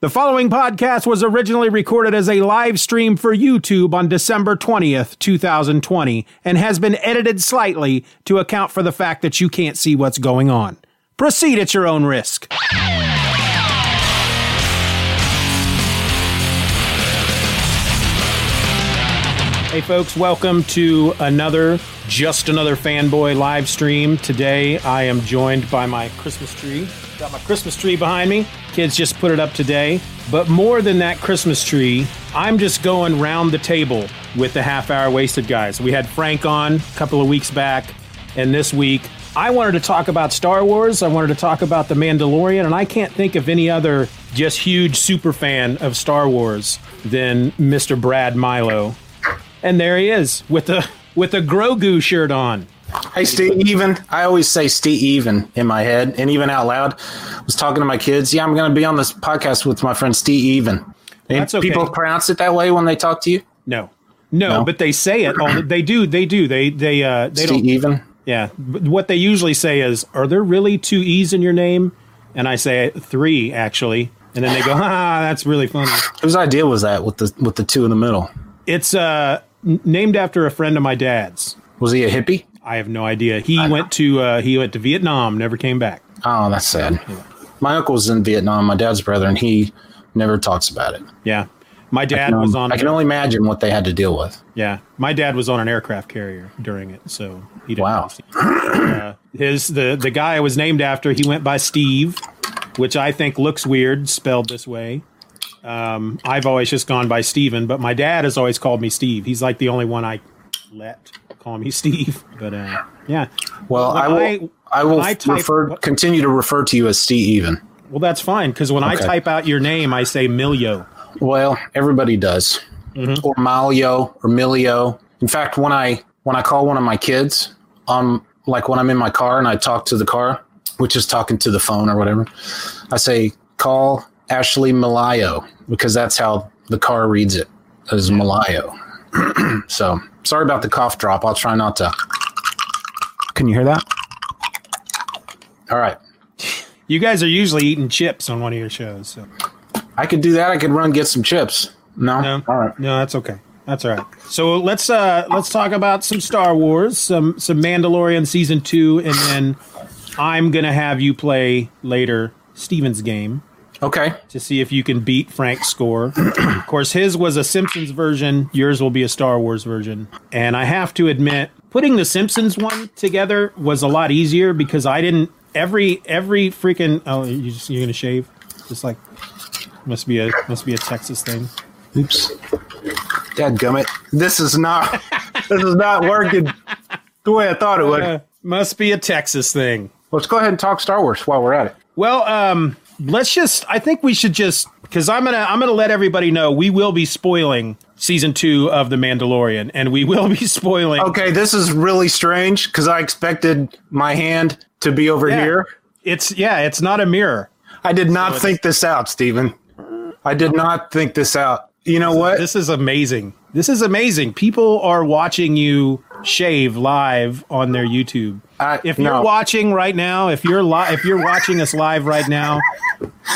The following podcast was originally recorded as a live stream for YouTube on December 20th, 2020, and has been edited slightly to account for the fact that you can't see what's going on. Proceed at your own risk. Hey, folks, welcome to another Just Another Fanboy live stream. Today, I am joined by my Christmas tree. Got my Christmas tree behind me. Kids just put it up today. But more than that Christmas tree, I'm just going round the table with the half hour wasted guys. We had Frank on a couple of weeks back, and this week, I wanted to talk about Star Wars. I wanted to talk about The Mandalorian, and I can't think of any other just huge super fan of Star Wars than Mr. Brad Milo. And there he is with a with a Grogu shirt on. Hey, Steve Even. I always say Steve Even in my head and even out loud. I was talking to my kids. Yeah, I'm going to be on this podcast with my friend Steve Even. And That's okay. People pronounce it that way when they talk to you. No. No, No? but they say it. All, they do. They do. They they uh they Steve don't. Even. Yeah. But what they usually say is, "Are there really two e's in your name?" And I say three actually, and then they go, "Ah, that's really funny." Whose idea was that with the with the two in the middle? It's uh named after a friend of my dad's. Was he a hippie? I have no idea. He went to uh, he went to Vietnam, never came back. Oh, that's sad. My uncle's in Vietnam, my dad's brother, and he never talks about it. Yeah. My dad was on. I can only imagine what they had to deal with. Yeah, my dad was on an aircraft carrier during it, so he didn't. Wow. Uh, his the the guy I was named after, he went by Steve, which I think looks weird spelled this way. Um, I've always just gone by Steven, but my dad has always called me Steve. He's like the only one I let call me Steve. But uh, yeah, Well, When I will. I- I, will I type- refer continue to refer to you as Steve Even. well that's fine because when I type out your name, I say Milio. Well, everybody does, or Malio or Milio. In fact, when I when I call one of my kids, um, like when I'm in my car and I talk to the car, which is talking to the phone or whatever, I say call Ashley Malayo because that's how the car reads it as Malayo. so sorry about the cough drop. I'll try not to. Can you hear that? All right. You guys are usually eating chips on one of your shows. So. I could do that. I could run get some chips. No. No, All right. no, that's okay. That's all right. So let's uh let's talk about some Star Wars, some some Mandalorian season two, and then I'm gonna have you play later Steven's game Okay. to see if you can beat Frank's score. of course, his was a Simpsons version. Yours will be a Star Wars version. And I have to admit, putting the Simpsons one together was a lot easier because I didn't every every freaking oh you just you're gonna shave just like must be a must be a Texas thing. Oops. Dad gummit. This is not this is not working the way I thought it would. Uh, must be a Texas thing. Let's go ahead and talk Star Wars while we're at it. Well, um, let's just. I think we should just because I'm gonna I'm gonna let everybody know we will be spoiling season two of The Mandalorian, and we will be spoiling. Okay, this is really strange because I expected my hand to be over Yeah. here. It's yeah, it's not a mirror. I did not think this out, Stephen. I did not think this out. You know what? This is amazing. This is amazing. People are watching you shave live on their YouTube. I- if you're watching right now, if you're li- if you're watching us live right now,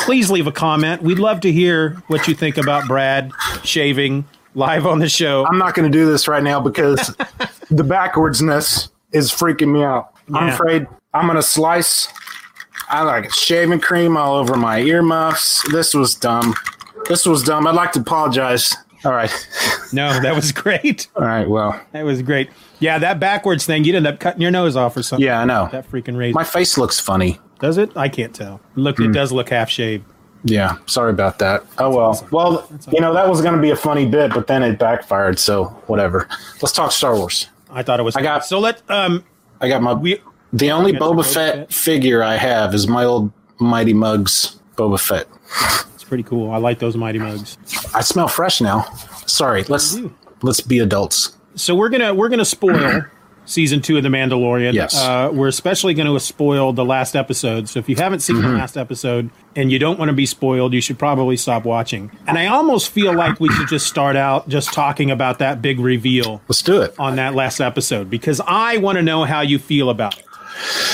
please leave a comment. We'd love to hear what you think about Brad shaving live on the show. I'm not going to do this right now because the backwardsness is freaking me out. I'm afraid I'm going to slice. I like shaving cream all over my earmuffs. This was dumb. This was dumb. I'd like to apologize. All right. No, that was great. All right. Well, That was great. Yeah, that backwards thing, you'd end up cutting your nose off or something. yeah, I know. That freaking razor. My face looks funny. does it? I can't tell. Look, Hmm. it does look half shaved. Yeah. Sorry about that. Oh, well. awesome. Well, you know, that was going to be a funny bit, but then it backfired. So, whatever. Let's talk Star Wars. I thought it was. I got- so. Let um I got my. we the only got your Boba Boba Fett, Fett? figure I have is my old Mighty Muggs Boba Fett. Pretty cool. I like those mighty muggs. I smell fresh now. Sorry, let's let's be adults. So we're gonna we're gonna spoil season two of The Mandalorian. Yes. Uh, we're especially going to spoil the last episode. So if you haven't seen Mm-hmm. the last episode and you don't want to be spoiled, you should probably stop watching. And I almost feel like we should just start out just talking about that big reveal Let's do it. on that last episode because I want to know how you feel about it.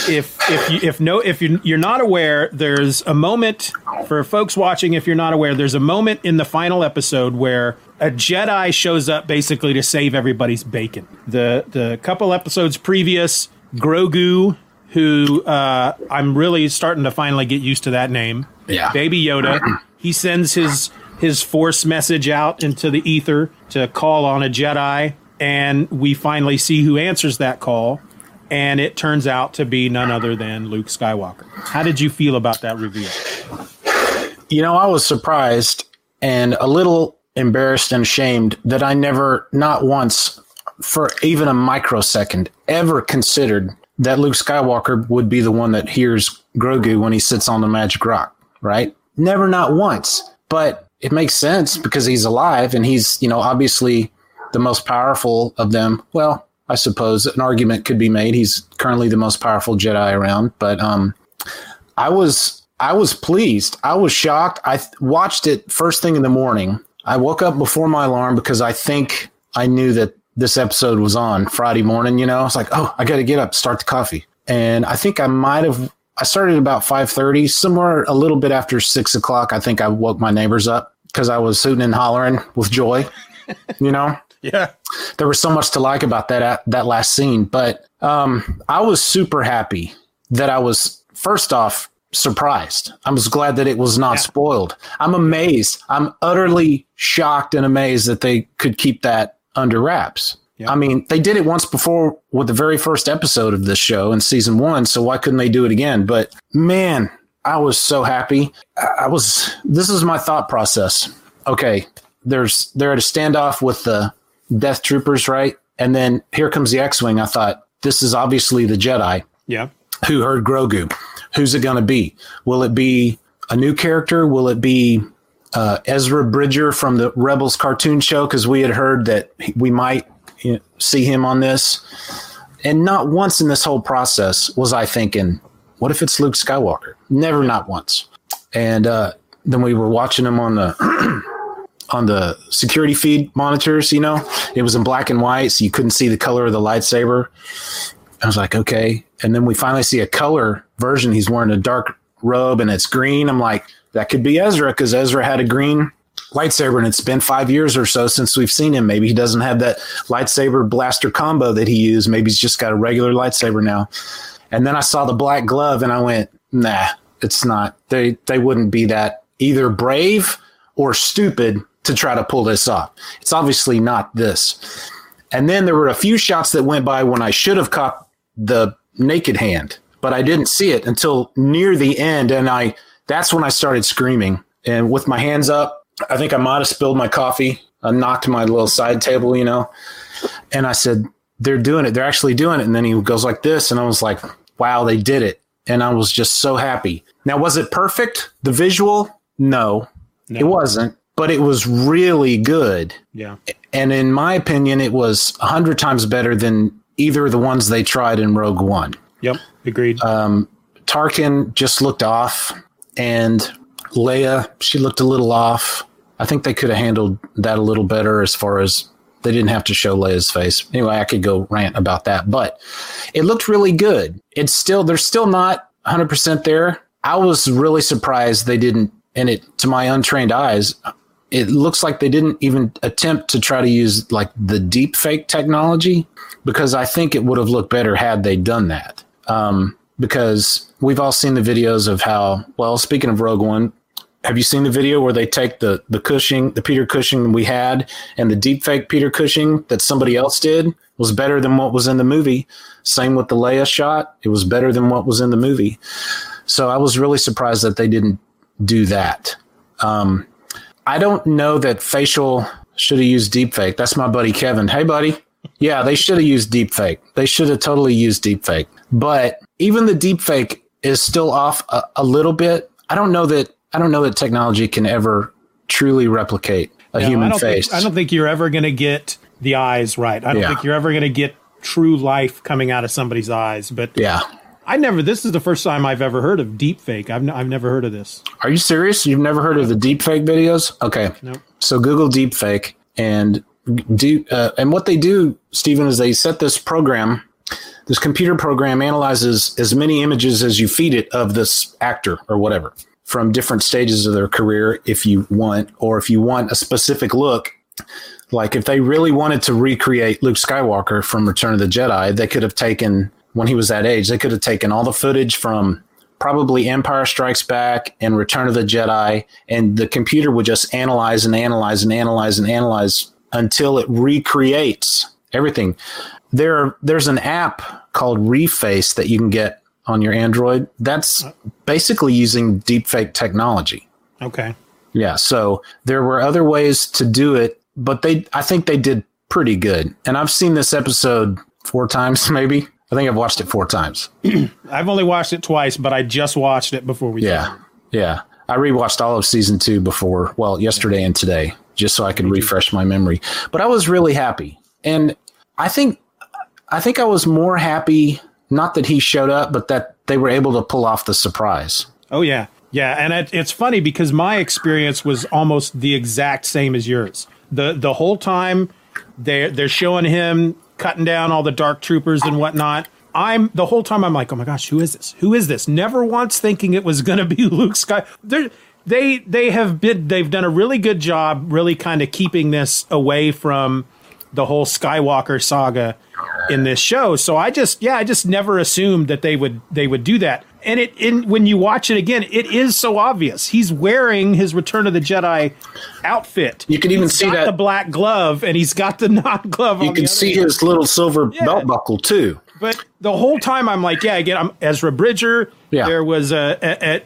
If if you, if no if you you're not aware, there's a moment for folks watching. If you're not aware, there's a moment in the final episode where a Jedi shows up basically to save everybody's bacon. The the couple episodes previous, Grogu, who uh, I'm really starting to finally get used to that name. Yeah. Baby Yoda. he sends his his force message out into the ether to call on a Jedi, and we finally see who answers that call. And it turns out to be none other than Luke Skywalker. How did you feel about that reveal? You know, I was surprised and a little embarrassed and ashamed that I never, not once, for even a microsecond, ever considered that Luke Skywalker would be the one that hears Grogu when he sits on the magic rock, right? Never, not once. But it makes sense because he's alive and he's, you know, obviously the most powerful of them. Well, I suppose an argument could be made. He's currently the most powerful Jedi around, but um, I was I was pleased. I was shocked. I th- watched it first thing in the morning. I woke up before my alarm because I think I knew that this episode was on Friday morning. You know, I was like, oh, I got to get up, start the coffee, and I think I might have. I started about five thirty, somewhere a little bit after six o'clock. I think I woke my neighbors up because I was hooting and hollering with joy. you know, Yeah. there was so much to like about that that last scene. But um, I was super happy that I was first off surprised. I was glad that it was not Yeah. spoiled. I'm amazed. I'm utterly shocked and amazed that they could keep that under wraps. Yeah. I mean, they did it once before with the very first episode of this show in season one, so why couldn't they do it again? But man, I was so happy. I I was. This is my thought process. Okay, there's they're at a standoff with the Death Troopers, right? And then here comes the X-wing. I thought this is obviously the Jedi Yeah. who heard Grogu. Who's it going to be? Will it be a new character? Will it be uh, Ezra Bridger from the Rebels cartoon show? Because we had heard that we might you know, see him on this. And not once in this whole process was I thinking, what if it's Luke Skywalker? Never, not once. And uh, then we were watching him on the on the security feed monitors. You know, it was in black and white, so you couldn't see the color of the lightsaber. I was like, okay. And then we finally see a color version. He's wearing a dark robe and it's green. I'm like, that could be Ezra because Ezra had a green lightsaber and it's been five years or so since we've seen him. Maybe he doesn't have that lightsaber blaster combo that he used. Maybe he's just got a regular lightsaber now. And then I saw the black glove and I went, nah, it's not. They they wouldn't be that either brave or stupid to try to pull this off. It's obviously not this. And then there were a few shots that went by when I should have caught the naked hand, but I didn't see it until near the end. And I that's when I started screaming. And with my hands up, I think I might have spilled my coffee. I knocked my little side table, you know. And I said, They're doing it. They're actually doing it. And then he goes like this. And I was like, Wow, they did it. And I was just so happy. Now, was it perfect? The visual? No, No. it wasn't, but it was really good. Yeah. And in my opinion, it was a hundred times better than either of the ones they tried in Rogue One. Yep. Agreed. Um, Tarkin just looked off, and Leia, she looked a little off. I think they could have handled that a little better as far as they didn't have to show Leia's face. Anyway, I could go rant about that, but it looked really good. It's still, they're still not 100% there. I was really surprised they didn't, and it, to my untrained eyes, it looks like they didn't even attempt to try to use like the deep fake technology because I think it would have looked better had they done that. Um, because we've all seen the videos of how, well, speaking of Rogue One, have you seen the video where they take the the Cushing, the Peter Cushing we had, and the deep fake Peter Cushing that somebody else did was better than what was in the movie. Same with the Leia shot; it was better than what was in the movie. So I was really surprised that they didn't do that. Um, I don't know that facial should have used deepfake. That's my buddy Kevin. Hey, buddy. Yeah, they should have used deepfake. They should have totally used deepfake. But even the deepfake is still off a, a little bit. I don't know that. I don't know that technology can ever truly replicate a No, human I don't face. Think, I don't think you're ever going to get the eyes right. I don't Yeah. think you're ever going to get true life coming out of somebody's eyes. But yeah. I never. This is the first time I've ever heard of deep fake. I've n- I've never heard of this. Are you serious? You've never heard of the deepfake videos? Okay. Nope. So Google deepfake and do uh, and what they do, Stephen, is they set this program this computer program analyzes as many images as you feed it of this actor or whatever from different stages of their career if you want or if you want a specific look like if they really wanted to recreate Luke Skywalker from Return of the Jedi they could have taken when he was that age they could have taken all the footage from probably Empire Strikes Back and Return of the Jedi and the computer would just analyze and analyze and analyze and analyze until it recreates everything there there's an app called Reface that you can get on your Android. That's basically using deepfake technology. Okay. Yeah, so there were other ways to do it, but they I think they did pretty good. And I've seen this episode four times maybe. I think I've watched it four times. I've only watched it twice, but I just watched it before we Yeah. started. Yeah. I rewatched all of season 2 before, well, yesterday and today just so I could refresh my memory. But I was really happy. And I think I think I was more happy not that he showed up, but that they were able to pull off the surprise. Oh yeah, yeah, and it, it's funny because my experience was almost the exact same as yours. the The whole time they they're showing him cutting down all the dark troopers and whatnot. I'm the whole time I'm like, oh my gosh, who is this? Who is this? Never once thinking it was going to be Luke Sky. They're, they they have been they've done a really good job, really kind of keeping this away from the whole Skywalker saga in this show. So I just yeah, I just never assumed that they would they would do that. And it in when you watch it again, it is so obvious. He's wearing his Return of the Jedi outfit. You can even He's see got that- the black glove and he's got the non glove. On. You can see his little silver belt buckle too. But the whole time I'm like, yeah, again, I'm Ezra Bridger. Yeah. There was a, a, a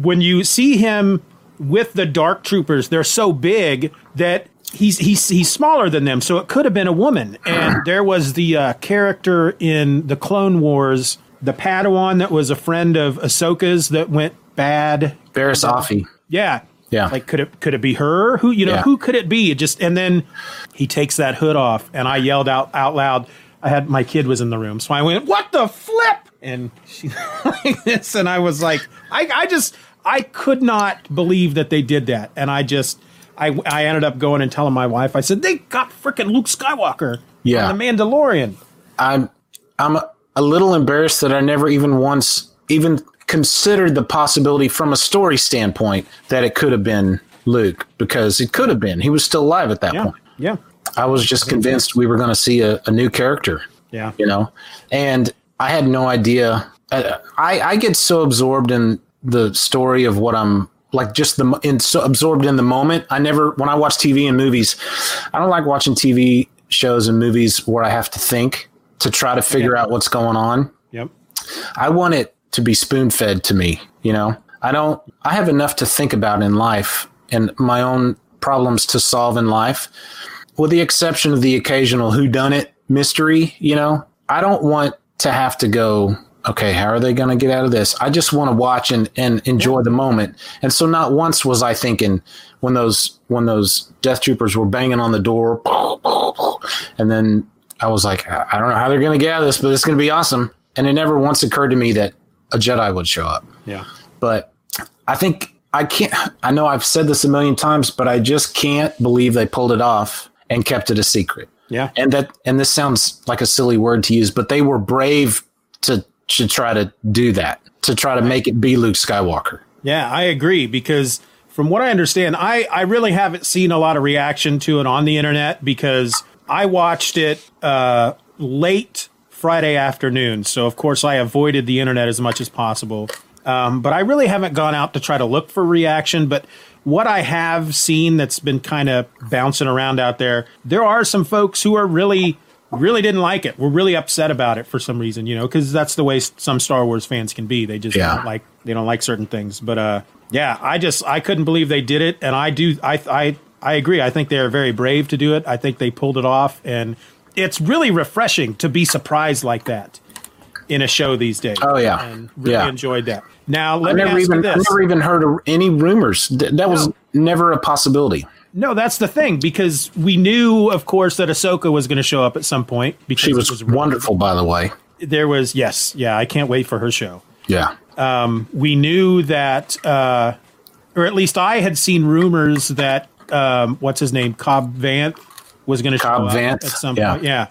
when you see him with the dark troopers, they're so big that he's he's he's smaller than them, so it could have been a woman. And there was the uh, character in the Clone Wars, the Padawan that was a friend of Ahsoka's that went bad. Barriss Offee. Yeah. Yeah. Like could it could it be her? Who you know, Yeah. who could it be? It just and then he takes that hood off and I yelled out out loud. I had my kid was in the room. So I went, "What the flip?" And she like this and I was like, I I just I could not believe that they did that. And I just I I ended up going and telling my wife. I said, "They got freaking Luke Skywalker Yeah. the Mandalorian." I'm I'm a, a little embarrassed that I never even once even considered the possibility from a story standpoint that it could have been Luke because it could have been. He was still alive at that Yeah. point. Yeah. I was just convinced we were going to see a, a new character. Yeah. you know and i had no idea I, I i get so absorbed in the story of what i'm like just the in so absorbed in the moment i never when i watch tv and movies i don't like watching tv shows and movies where i have to think to try to figure out what's going on Yep. I want it to be spoon fed to me, you know? I don't, I have enough to think about in life and my own problems to solve in life, with the exception of the occasional whodunit mystery, you know? I don't want to have to go, okay, how are they going to get out of this? I just want to watch and, and enjoy the moment. And so not once was I thinking when those, when those death troopers were banging on the door and then I was like, I don't know how they're going to get out of this, but it's going to be awesome. And it never once occurred to me that a Jedi would show up. Yeah. But I think I can't, I know I've said this a million times, but I just can't believe they pulled it off and kept it a secret. Yeah. And that, and this sounds like a silly word to use, but they were brave to, to try to do that, to try to make it be Luke Skywalker. Yeah, I agree because from what I understand, I, I really haven't seen a lot of reaction to it on the internet because I watched it uh, late Friday afternoon. So, of course, I avoided the internet as much as possible. Um, but I really haven't gone out to try to look for reaction. But what I have seen that's been kind of bouncing around out there, there are some folks who are really really didn't like it. We're really upset about it for some reason, you know, because that's the way some Star Wars fans can be. They just Yeah. don't like they don't like certain things. But uh, yeah, I just I couldn't believe they did it, and I do I I I agree. I think they are very brave to do it. I think they pulled it off, and it's really refreshing to be surprised like that in a show these days. Oh, yeah. and really Yeah. enjoyed that. Now let I me ask even, you I this. never even heard of any rumors. Th- That was never a possibility. No, that's the thing because we knew, of course, that Ahsoka was going to show up at some point. Because She it was wonderful, by the way. There was yes, yeah. I can't wait for her show. Yeah. we knew that, uh, or at least I had seen rumors that um, what's his name, Cobb Vanth, was going to show up at some yeah. point. Yeah,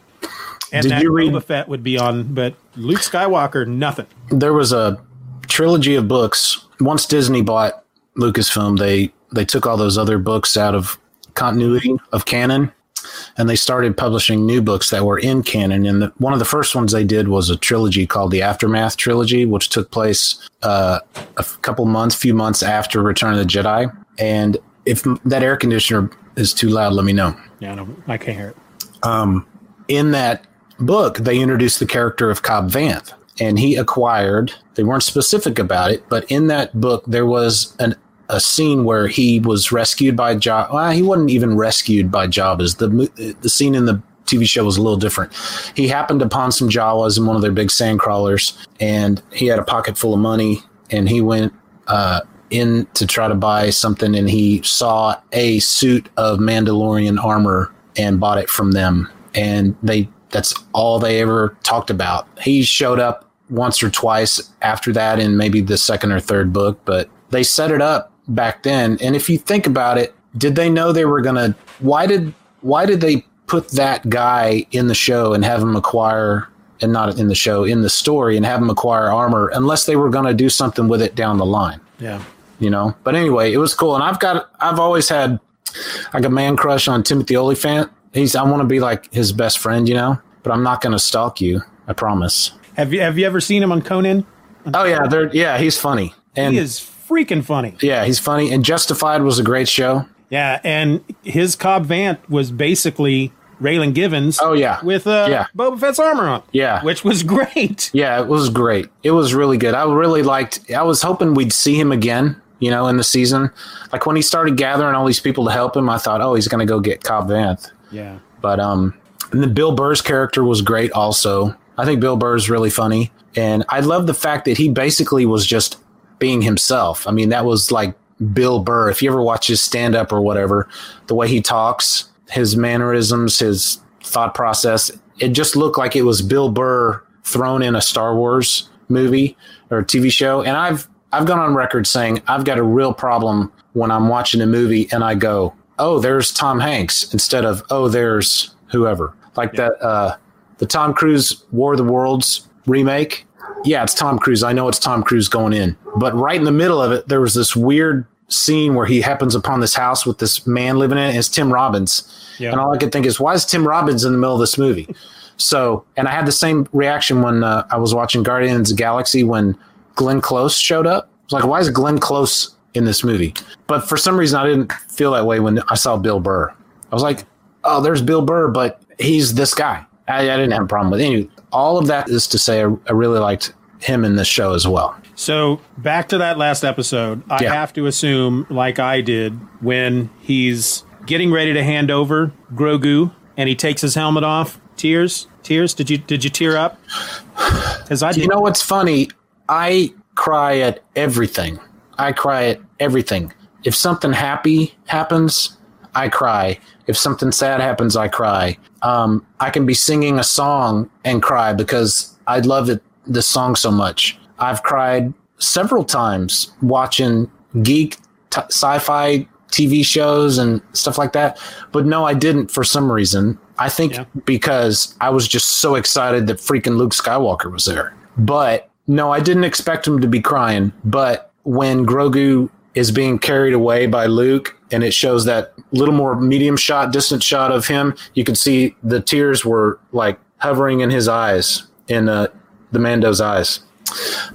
And Did that you read? Boba Fett would be on, but Luke Skywalker, nothing. There was a trilogy of books. Once Disney bought Lucasfilm, they they took all those other books out of continuity of canon, and they started publishing new books that were in canon. And the, one of the first ones they did was a trilogy called the Aftermath trilogy, which took place uh, a couple months, few months after Return of the Jedi. And if that air conditioner is too loud, let me know. Yeah, no, I can't hear it. in that book, they introduced the character of Cobb Vanth, and he acquired. They weren't specific about it, but in that book, there was an a scene where he was rescued by Job. Well, he wasn't even rescued by Jawas. The the scene in the TV show was a little different. He happened upon some Jawas in one of their big sand crawlers, and he had a pocket full of money, and he went uh, in to try to buy something, and he saw a suit of Mandalorian armor and bought it from them, and they that's all they ever talked about. He showed up once or twice after that in maybe the second or third book, but they set it up back then. And if you think about it, did they know they were gonna? Why did why did they put that guy in the show and have him acquire? And not in the show, in the story, and have him acquire armor, unless they were going to do something with it down the line Yeah. You know. But anyway, it was cool, and I've got I've always had like a man crush on Timothy Olyphant. He's I want to be like his best friend, you know. But I'm not going to stalk you. I promise. Have you have you ever seen him on Conan? Oh yeah, they're yeah, he's funny, and He is freaking funny. yeah, he's funny. And Justified was a great show. Yeah, and his Cobb Vanth was basically Raylan Givens. Oh, yeah. with uh, Yeah. Boba Fett's armor on. Yeah. which was great. Yeah, it was great. It was really good. I really liked. I was hoping we'd see him again. You know, in the season, like when he started gathering all these people to help him, I thought, oh, he's going to go get Cobb Vanth. Yeah, But um, and then Bill Burr's character was great. Also, I think Bill Burr's really funny, and I love the fact that he basically was just being himself. I mean, that was like Bill Burr. If you ever watch his stand up or whatever, the way he talks, his mannerisms, his thought process, it just looked like it was Bill Burr thrown in a Star Wars movie or TV show. And I've I've gone on record saying I've got a real problem when I'm watching a movie and I go, "Oh, there's Tom Hanks," instead of "Oh, there's whoever." Like that uh the Tom Cruise War of the Worlds remake. Yeah, it's Tom Cruise. I know it's Tom Cruise going in. But right in the middle of it, there was this weird scene where he happens upon this house with this man living in it. It's Tim Robbins. Yeah. And all I could think is, why is Tim Robbins in the middle of this movie? So, and I had the same reaction when uh, I was watching Guardians of the Galaxy when Glenn Close showed up. I was like, why is Glenn Close in this movie? But for some reason, I didn't feel that way when I saw Bill Burr. I was like, oh, there's Bill Burr, but he's this guy. I, I didn't have a problem with it. Anyway, all of that is to say, I, I really liked him in this show as well. So back to that last episode, I Yeah. have to assume, like I did, when he's getting ready to hand over Grogu and he takes his helmet off. Tears, tears. Did you did you tear up? Because I did. You know what's funny? I cry at everything. I cry at everything. If something happy happens, I cry. If something sad happens, I cry. Um, I can be singing a song and cry because I love it, this song so much. I've cried several times watching geek t- sci-fi TV shows and stuff like that. But no, I didn't for some reason. I think Yeah. because I was just so excited that freaking Luke Skywalker was there. But no, I didn't expect him to be crying. But when Grogu is being carried away by Luke and it shows that little more medium shot, distant shot of him, you could see the tears were like hovering in his eyes, in uh, the Mando's eyes.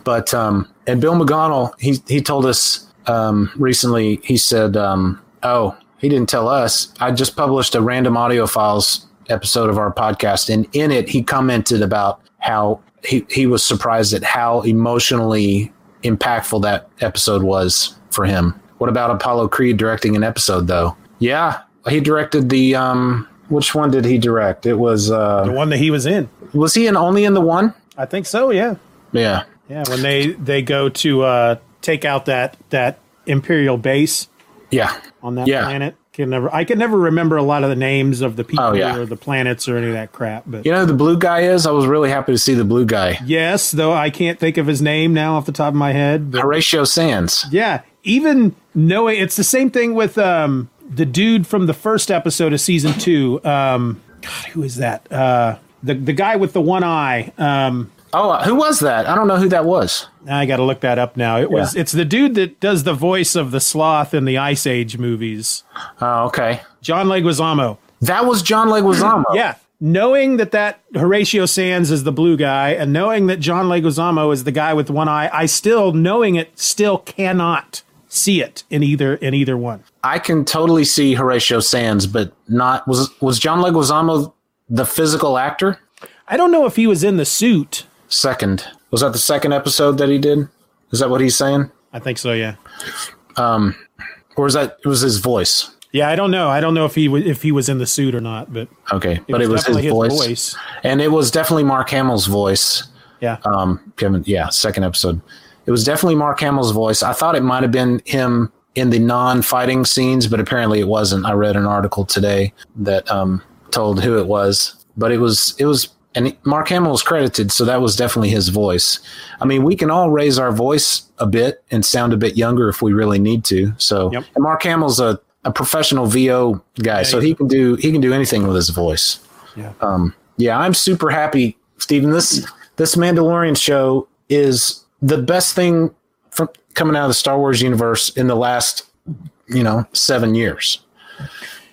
But um, and Bill McGonnell, he he told us um, recently. He said, um, "Oh, he didn't tell us. I just published a random audio files episode of our podcast, and in it, he commented about how he he was surprised at how emotionally impactful that episode was for him. What about Apollo Creed directing an episode though? Yeah, he directed the um. Which one did he direct? It was uh the one that he was in. was he in only in the one? I think so. Yeah, Yeah. yeah. When they they go to uh, take out that that Imperial base Yeah. on that Yeah. planet. Can never. I can never remember a lot of the names of the people Oh, yeah. or the planets or any of that crap. But You know who the blue guy is? I was really happy to see the blue guy. yes, though I can't think of his name now off the top of my head. But Horatio Sanz. Yeah, even knowing it's the same thing with um, the dude from the first episode of season two. Um, God, who is that? Uh, the the guy with the one eye. Um, Oh, uh, who was that? I don't know who that was. I got to look that up now. It was Yeah. it's the dude that does the voice of the sloth in the Ice Age movies. Oh, okay. John Leguizamo. That was John Leguizamo. Yeah, knowing that that Horatio Sanz is the blue guy, and knowing that John Leguizamo is the guy with one eye, I still knowing it still cannot see it in either in either one. I can totally see Horatio Sanz, but not was was John Leguizamo the physical actor? I don't know if he was in the suit. Second. Was that the second episode that he did? Is that what he's saying? I think so. Yeah. Um, or is that it was his voice? Yeah, I don't know. I don't know if he was if he was in the suit or not, but Okay, but it was his definitely voice. And it was definitely Mark Hamill's voice. Yeah. Um Kevin, yeah, second episode. It was definitely Mark Hamill's voice. I thought it might have been him in the non-fighting scenes, but apparently it wasn't. I read an article today that um told who it was, but it was it was and Mark Hamill is credited, so that was definitely his voice. I mean, we can all raise our voice a bit and sound a bit younger if we really need to. So, Yep. and Mark Hamill's a, a professional VO guy, so he can do he can do anything with his voice. yeah. Um, yeah, I'm super happy, Stephen. This this Mandalorian show is the best thing from coming out of the Star Wars universe in the last, you know, seven years.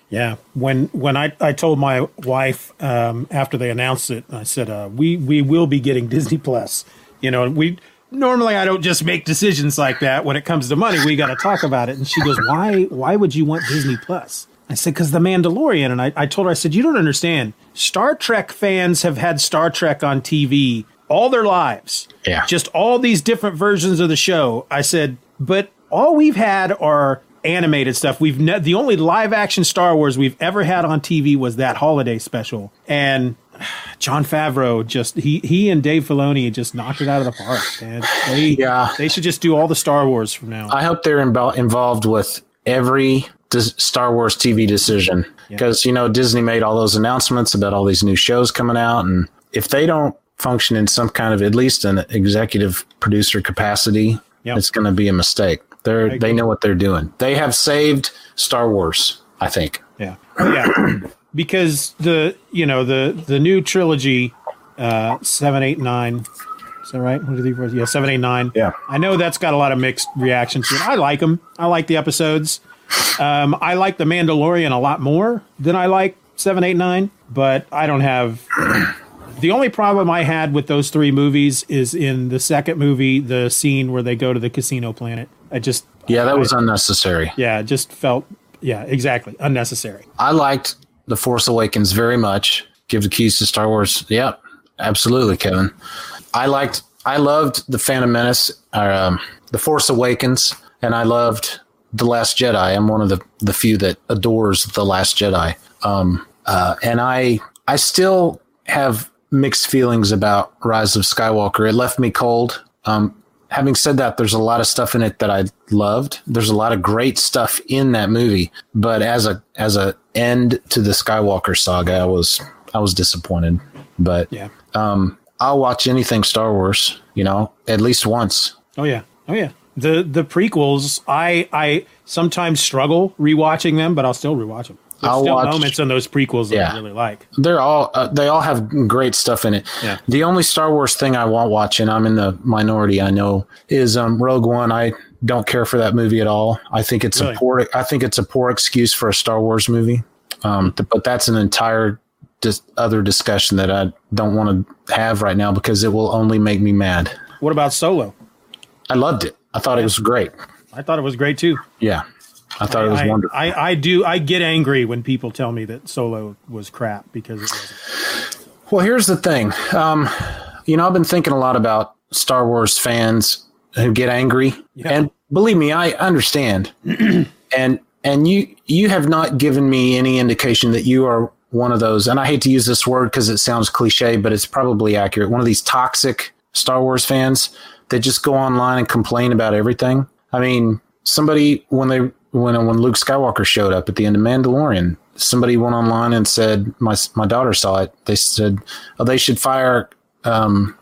Yeah, when when I, I told my wife um, after they announced it, I said uh, we we will be getting Disney Plus. You know, we normally I don't just make decisions like that when it comes to money. We got to talk about it. And she goes, "Why why would you want Disney Plus?" I said, "Because the Mandalorian." And I, I told her, I said, "You don't understand. Star Trek fans have had Star Trek on TV all their lives. Yeah. just all these different versions of the show." I said, "But all we've had are." Animated stuff. We've ne- the only live action Star Wars we've ever had on TV was that holiday special, and Jon Favreau just he he and Dave Filoni just knocked it out of the park. Man. They Yeah. they should just do all the Star Wars from now. I hope they're invo- involved with every Star Wars TV decision because you know Disney made all those announcements about all these new shows coming out, and if they don't function in some kind of at least an executive producer capacity, Yep. it's going to be a mistake. They're they know what they're doing. They have saved Star Wars, I think. Yeah, yeah, because the you know the the new trilogy, uh, seven, eight, nine. Is that right? Two, three, four. Yeah, seven, eight, nine. Yeah. I know that's got a lot of mixed reactions to it. I like them. I like the episodes. Um, I like the Mandalorian a lot more than I like seven, eight, nine. But I don't have. The only problem I had with those three movies is in the second movie, the scene where they go to the casino planet. I just, Yeah, that was unnecessary. yeah, it just felt, yeah, exactly, unnecessary. I liked The Force Awakens very much. Give the keys to Star Wars. Yep, absolutely, Kevin. I liked, I loved The Phantom Menace, or, um, The Force Awakens, and I loved The Last Jedi. I'm one of the, the few that adores The Last Jedi. Um, uh, and I, I still have mixed feelings about Rise of Skywalker. It left me cold. Um, having said that, there's a lot of stuff in it that I loved. There's a lot of great stuff in that movie, but as a as a end to the Skywalker saga, I was I was disappointed. But Yeah. um, I'll watch anything Star Wars, you know, at least once. Oh yeah. Oh yeah. The the prequels, I I sometimes struggle rewatching them, but I'll still rewatch them. There's I'll still watch- moments in those prequels that Yeah. I really like. They're all uh, they all have great stuff in it. Yeah. The only Star Wars thing I won't watch, and I'm in the minority, I know, is um, Rogue One. I don't care for that movie at all. I think it's Really? a poor. I think it's a poor excuse for a Star Wars movie. Um, th- but that's an entire dis- other discussion that I don't want to have right now because it will only make me mad. What about Solo? I loved it. I thought it was great. I thought it was great too. Yeah, I thought it was I, wonderful. I, I do I get angry when people tell me that Solo was crap because it wasn't. Well, here's the thing. Um, you know, I've been thinking a lot about Star Wars fans who get angry, Yeah. and believe me, I understand. and and you you have not given me any indication that you are one of those. And I hate to use this word because it sounds cliche, but it's probably accurate. One of these toxic Star Wars fans that just go online and complain about everything. I mean, somebody when they when when Luke Skywalker showed up at the end of Mandalorian, somebody went online and said my my daughter saw it. They said, "Oh, they should fire um,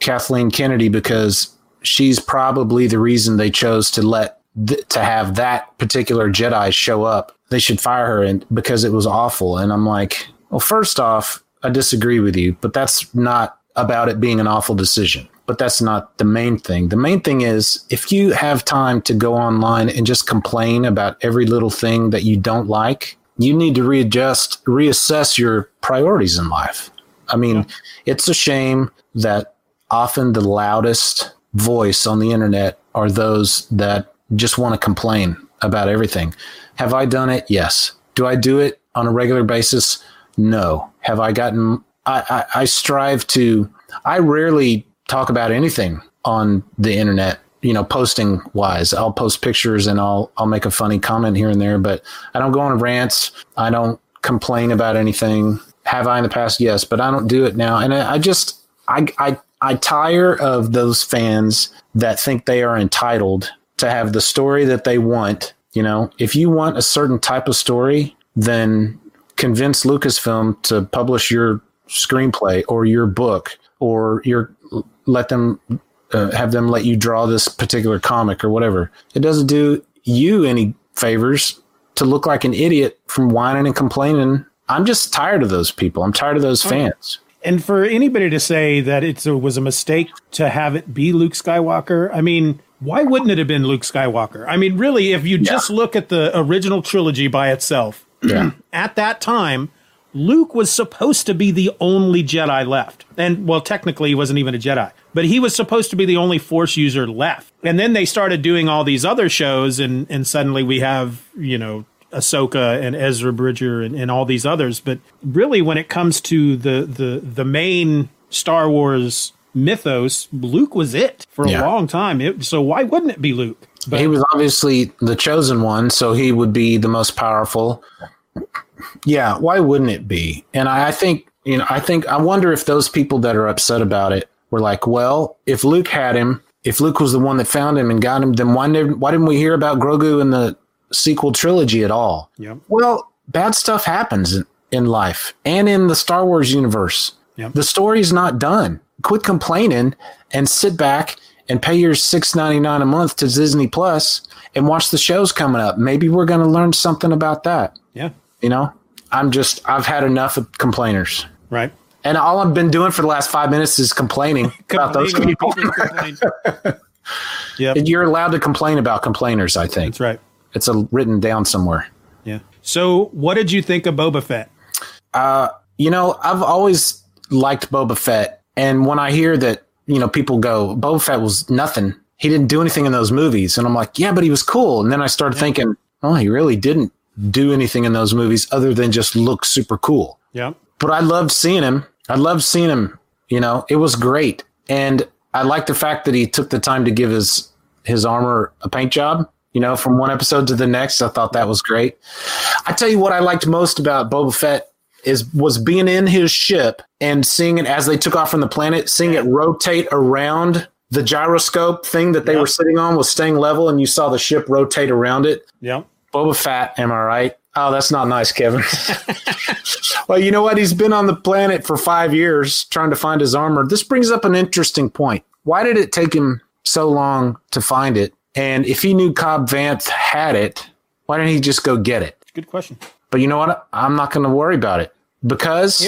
Kathleen Kennedy because she's probably the reason they chose to let th- to have that particular Jedi show up. They should fire her and because it was awful." And I'm like, "Well, first off, I disagree with you, but that's not about it being an awful decision. But that's not the main thing. The main thing is if you have time to go online and just complain about every little thing that you don't like, you need to readjust, reassess your priorities in life. I mean, yeah. it's a shame that often the loudest voice on the internet are those that just want to complain about everything. Have I done it? Yes. Do I do it on a regular basis? No. Have I gotten, I, I, I strive to, I rarely talk about anything on the internet you know posting wise. I'll post pictures and i'll i'll make a funny comment here and there but i don't go on rants. I don't complain about anything. Have i in the past? Yes but i don't do it now. And i, I just I, I i tire of those fans that think they are entitled to have the story that they want you know? If you want a certain type of story then convince lucasfilm to publish your screenplay or your book or your let them uh, have them let you draw this particular comic or whatever. It doesn't do you any favors to look like an idiot from whining and complaining. I'm just tired of those people. I'm tired of those fans. And for anybody to say that it was a mistake to have it be Luke Skywalker, I mean, why wouldn't it have been Luke Skywalker? I mean, really, if you yeah. just look at the original trilogy by itself, yeah. at that time, Luke was supposed to be the only Jedi left. And, well, technically, he wasn't even a Jedi, but he was supposed to be the only Force user left. And then they started doing all these other shows, and, and suddenly we have, you know, Ahsoka and Ezra Bridger and, and all these others. But really, when it comes to the, the, the main Star Wars mythos, Luke was it for yeah. a long time. It, so why wouldn't it be Luke? But, he was obviously the chosen one, so he would be the most powerful. Yeah, why wouldn't it be? And I, I think you know, I think I wonder if those people that are upset about it were like, well, if Luke had him, if Luke was the one that found him and got him, then why didn't why didn't we hear about Grogu in the sequel trilogy at all? Yep. Well, bad stuff happens in, in life and in the Star Wars universe. Yep. The story's not done. Quit complaining and sit back and pay your six ninety nine a month to Disney Plus and watch the shows coming up. Maybe we're going to learn something about that. Yeah. You know, I'm just, I've had enough of complainers. Right. And all I've been doing for the last five minutes is complaining about those people. yeah. You're allowed to complain about complainers, I think. That's right. It's a, written down somewhere. Yeah. So, what did you think of Boba Fett? Uh, you know, I've always liked Boba Fett. And when I hear that, you know, people go, Boba Fett was nothing. He didn't do anything in those movies. And I'm like, yeah, but he was cool. And then I started yeah. thinking, oh, he really didn't do anything in those movies other than just look super cool. Yeah. But I loved seeing him. I loved seeing him. You know, it was great. And I like the fact that he took the time to give his his armor a paint job. You know, from one episode to the next, I thought that was great. I tell you what I liked most about Boba Fett is was being in his ship and seeing it as they took off from the planet, seeing it rotate around the gyroscope thing that they yep. were sitting on was staying level, and you saw the ship rotate around it. Yeah, Boba Fett, am I right? Oh, that's not nice, Kevin. well, you know what? He's been on the planet for five years trying to find his armor. This brings up an interesting point. Why did it take him so long to find it? And if he knew Cobb Vanth had it, why didn't he just go get it? Good question. But you know what? I'm not going to worry about it because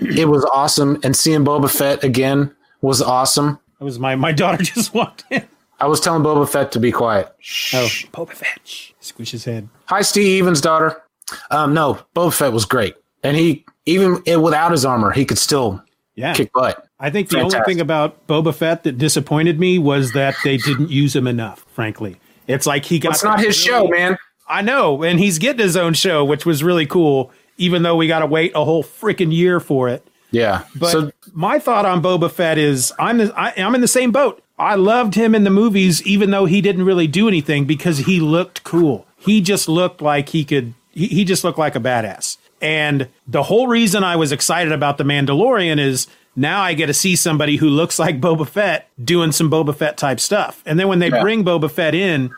it was awesome. And seeing Boba Fett again was awesome. It was my, my daughter just walked in. I was telling Boba Fett to be quiet. Shh. Oh, Boba Fett. Squish his head. Hi, Steve Evans' daughter. Um, no, Boba Fett was great, and he even without his armor, he could still yeah. kick butt. I think the Fantastic. only thing about Boba Fett that disappointed me was that they didn't use him enough. Frankly, it's like he got. It's not his really, show, man. I know, and he's getting his own show, which was really cool. Even though we got to wait a whole freaking year for it. Yeah. But so, my thought on Boba Fett is I'm the, I, I'm in the same boat. I loved him in the movies, even though he didn't really do anything because he looked cool. He just looked like he could, he, he just looked like a badass. And the whole reason I was excited about The Mandalorian is now I get to see somebody who looks like Boba Fett doing some Boba Fett type stuff. And then when they yeah. bring Boba Fett in,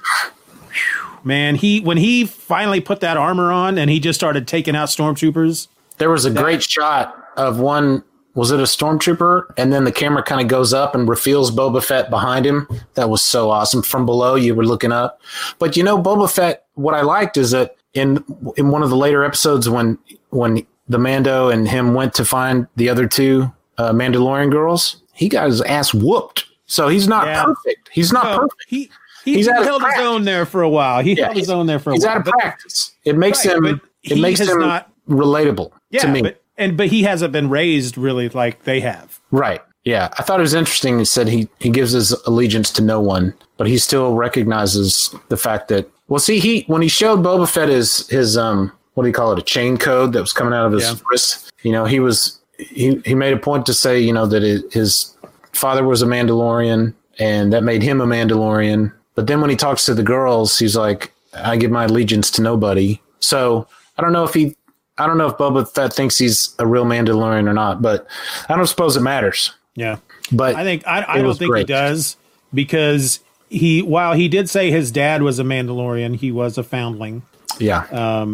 man, he when he finally put that armor on and he just started taking out stormtroopers. There was a that, great shot of one was it a stormtrooper? And then the camera kind of goes up and reveals Boba Fett behind him. That was so awesome. From below, you were looking up. But you know, Boba Fett. What I liked is that in in one of the later episodes when when the Mando and him went to find the other two uh, Mandalorian girls, he got his ass whooped. So he's not Yeah. perfect. He's not Well, perfect. He he, He's held his own there for a while. He Yeah, held his own there for a He's while. out of practice. It makes Right, him. It makes him not- relatable yeah, to me. but and but he hasn't been raised really like they have. Right. Yeah. I thought it was interesting. He said he, he gives his allegiance to no one, but he still recognizes the fact that, well, see, he, when he showed Boba Fett his, his, um, what do you call it? A chain code that was coming out of his Yeah. wrist. You know, he was, he, he made a point to say, you know, that it, his father was a Mandalorian and that made him a Mandalorian. But then when he talks to the girls, he's like, I give my allegiance to nobody. So I don't know if he, I don't know if Boba Fett thinks he's a real Mandalorian or not, but I don't suppose it matters. Yeah. But I think I, I don't think he does because he while he did say his dad was a Mandalorian, he was a foundling. yeah, Uh,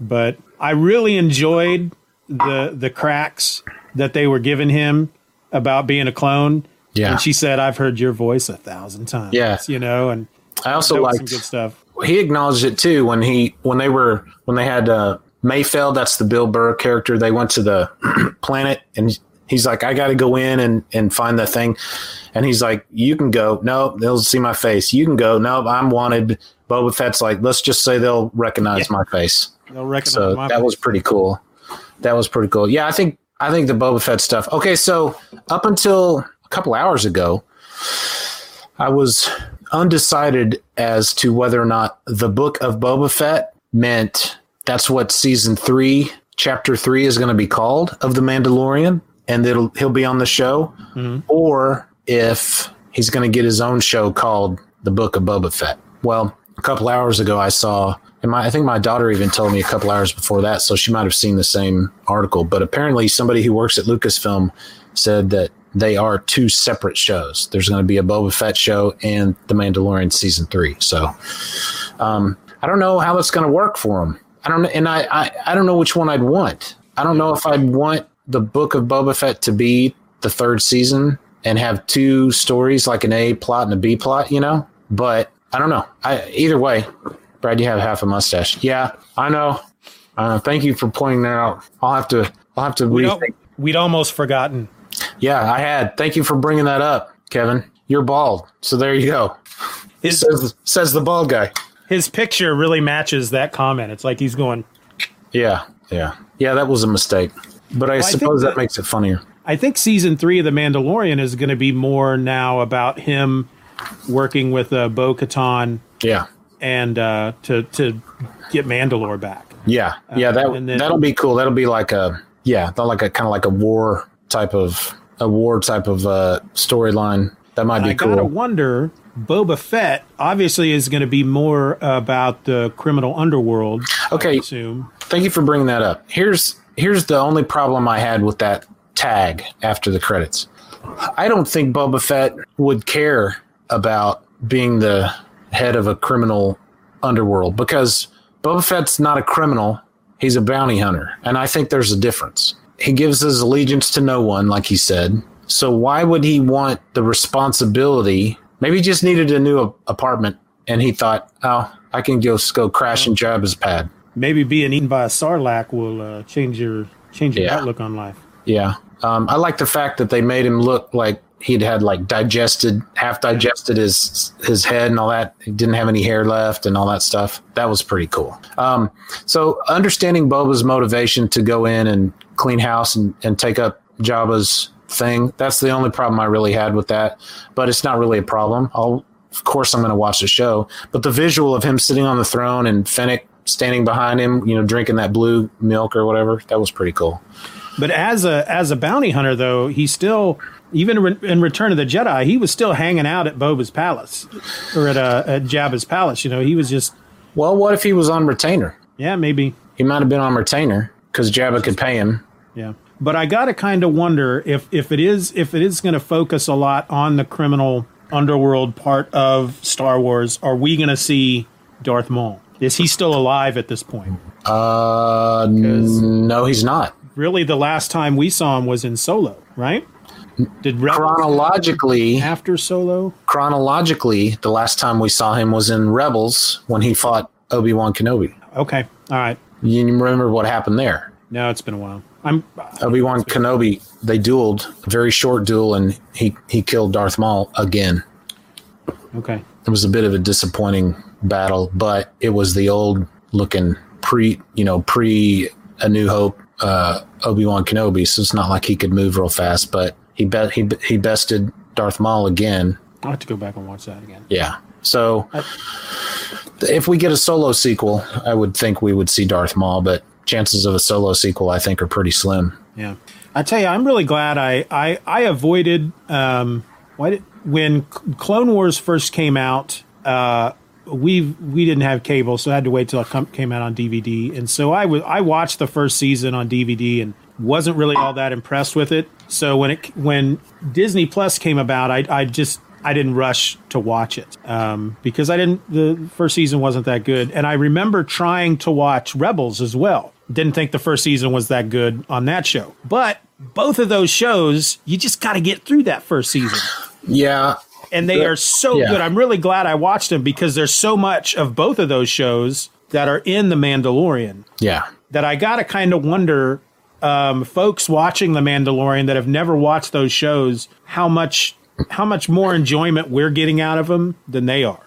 But I really enjoyed the the cracks that they were giving him about being a clone. Yeah. And she said, I've heard your voice a thousand times. Yeah. You know, and I also was some good stuff. he acknowledged it too when he when they were when they had uh, Mayfeld. That's the Bill Burr character. They went to the planet and he's like, I got to go in and and find the thing. And he's like, You can go. No, they'll see my face. You can go. No, I'm wanted. Boba Fett's like, Let's just say they'll recognize my face. They'll recognize So that was pretty cool. That was pretty cool. Yeah, I think I think the Boba Fett stuff. Okay, so up until a couple hours ago, I was undecided as to whether or not the book of Boba Fett meant that's what season three, chapter three is going to be called of the Mandalorian, and it'll he'll be on the show, or if he's going to get his own show called the Book of Boba Fett. Well, a couple hours ago, I saw, and my, I think my daughter even told me a couple hours before that, so she might have seen the same article. But apparently, somebody who works at Lucasfilm said that they are two separate shows. There's going to be a Boba Fett show and The Mandalorian season three. So, um, I don't know how that's going to work for them. I don't know, and I, I, I don't know which one I'd want. I don't know if I'd want the Book of Boba Fett to be the third season and have two stories like an A plot and a B plot, you know. But I don't know. I either way, Brad, you have half a mustache. Yeah, I know. Uh, thank you for pointing that out. I'll have to. I'll have to We'd, we'd almost forgotten. Yeah, I had. Thank you for bringing that up, Kevin. You're bald, so there you go. His Says says the bald guy. His picture really matches that comment. It's like he's going. Yeah, yeah, yeah. That was a mistake, but I, I think suppose that, that- makes it funnier. I think season three of The Mandalorian is going to be more now about him working with uh, Bo Katan Yeah, and uh, to to get Mandalore back. yeah, yeah. That uh, then, that'll be cool. That'll be like a yeah, not like a kind of like a war type of a war type of uh, storyline. That might be cool. I gotta wonder. Boba Fett obviously is going to be more about the criminal underworld. Okay. assume. Thank you for bringing that up. Here's here's the only problem I had with that tag after the credits. I don't think Boba Fett would care about being the head of a criminal underworld because Boba Fett's not a criminal. He's a bounty hunter. And I think there's a difference. He gives his allegiance to no one, like he said. So why would he want the responsibility? Maybe he just needed a new apartment and he thought, oh, I can just go crash and grab his pad. Maybe being eaten by a sarlacc will uh, change your change your Yeah. outlook on life. Yeah. Um, I like the fact that they made him look like he'd had like digested, half digested his his head and all that. He didn't have any hair left and all that stuff. That was pretty cool. Um, so understanding Boba's motivation to go in and clean house and, and take up Jabba's thing, that's the only problem I really had with that. But it's not really a problem. I'll of course I'm going to watch the show. But the visual of him sitting on the throne and Fennec standing behind him, you know, drinking that blue milk or whatever, that was pretty cool. But as a as a bounty hunter, though, he still even re- in Return of the Jedi, he was still hanging out at Boba's palace or at uh, at Jabba's palace. You know, he was just Well, what if he was on retainer? yeah, maybe He might have been on retainer because Jabba could pay him. yeah. But I gotta kind of wonder if if it is if it is going to focus a lot on the criminal underworld part of Star Wars, are we going to see Darth Maul? Is he still alive at this point? Uh, no, he's not. Really, the last time we saw him was in Solo, right? Did Rebels Chronologically, after Solo? chronologically, the last time we saw him was in Rebels when he fought Obi Wan Kenobi. Okay, all right. You remember what happened there? No, it's been a while. I'm Obi Wan Kenobi. They dueled, a very short duel, and he he killed Darth Maul again. okay. It was a bit of a disappointing battle, but it was the old looking pre, you know, pre A New Hope uh, Obi Wan Kenobi. So it's not like he could move real fast, but he bet he he bested Darth Maul again. I'll have to go back and watch that again. Yeah. So if we get a solo sequel, I would think we would see Darth Maul, but chances of a solo sequel, I think, are pretty slim. Yeah, I tell you, I'm really glad I I, I avoided um, did, when Clone Wars first came out. Uh, we we didn't have cable, so I had to wait till it came out on DVD. And so I was I watched the first season on DVD and wasn't really all that impressed with it. So when it when Disney Plus came about, I I just I didn't rush to watch it um, because I didn't. The first season wasn't that good, and I remember trying to watch Rebels as well. Didn't think the first season was that good on that show, but both of those shows, you just got to get through that first season, Yeah. and they are so Yeah. good. I'm really glad I watched them because there's so much of both of those shows that are in the Mandalorian Yeah. that I got to kind of wonder, um, folks watching The Mandalorian that have never watched those shows, how much how much more enjoyment we're getting out of them than they are.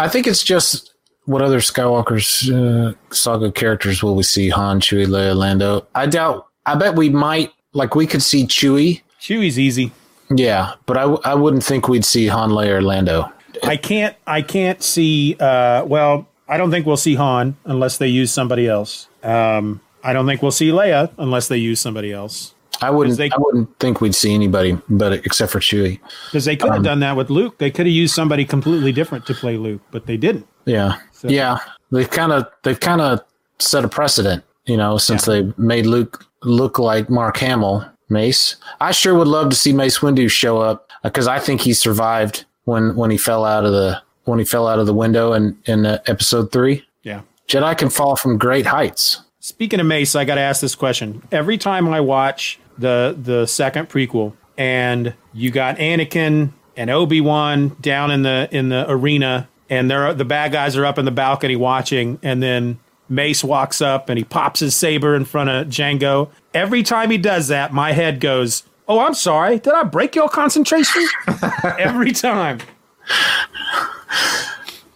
I think it's just what other Skywalker's uh, saga characters will we see? Han, Chewie, Leia, Lando. I doubt. I bet we might like we could see Chewie. Chewie's easy. Yeah, but I, w- I wouldn't think we'd see Han, Leia, or Lando. I can't I can't see. Uh, well, I don't think we'll see Han unless they use somebody else. Um, I don't think we'll see Leia unless they use somebody else. I wouldn't. they- I wouldn't think we'd see anybody, but except for Chewie. Because they could have done that with Luke. They could have used somebody completely different to play Luke, but they didn't. Yeah, yeah. They've kind of they've kind of set a precedent, you know, since they made Luke look like Mark Hamill, Mace. I sure would love to see Mace Windu show up because I think he survived when when he fell out of the when he fell out of the window in in uh, episode three. Yeah. Jedi can fall from great heights. Speaking of Mace, I got to ask this question. Every time I watch the the second prequel, and you got Anakin and Obi Wan down in the in the arena, and they're the bad guys are up in the balcony watching, and then Mace walks up and he pops his saber in front of Django. Every time he does that, my head goes, "Oh, I'm sorry. Did I break your concentration?" Every time.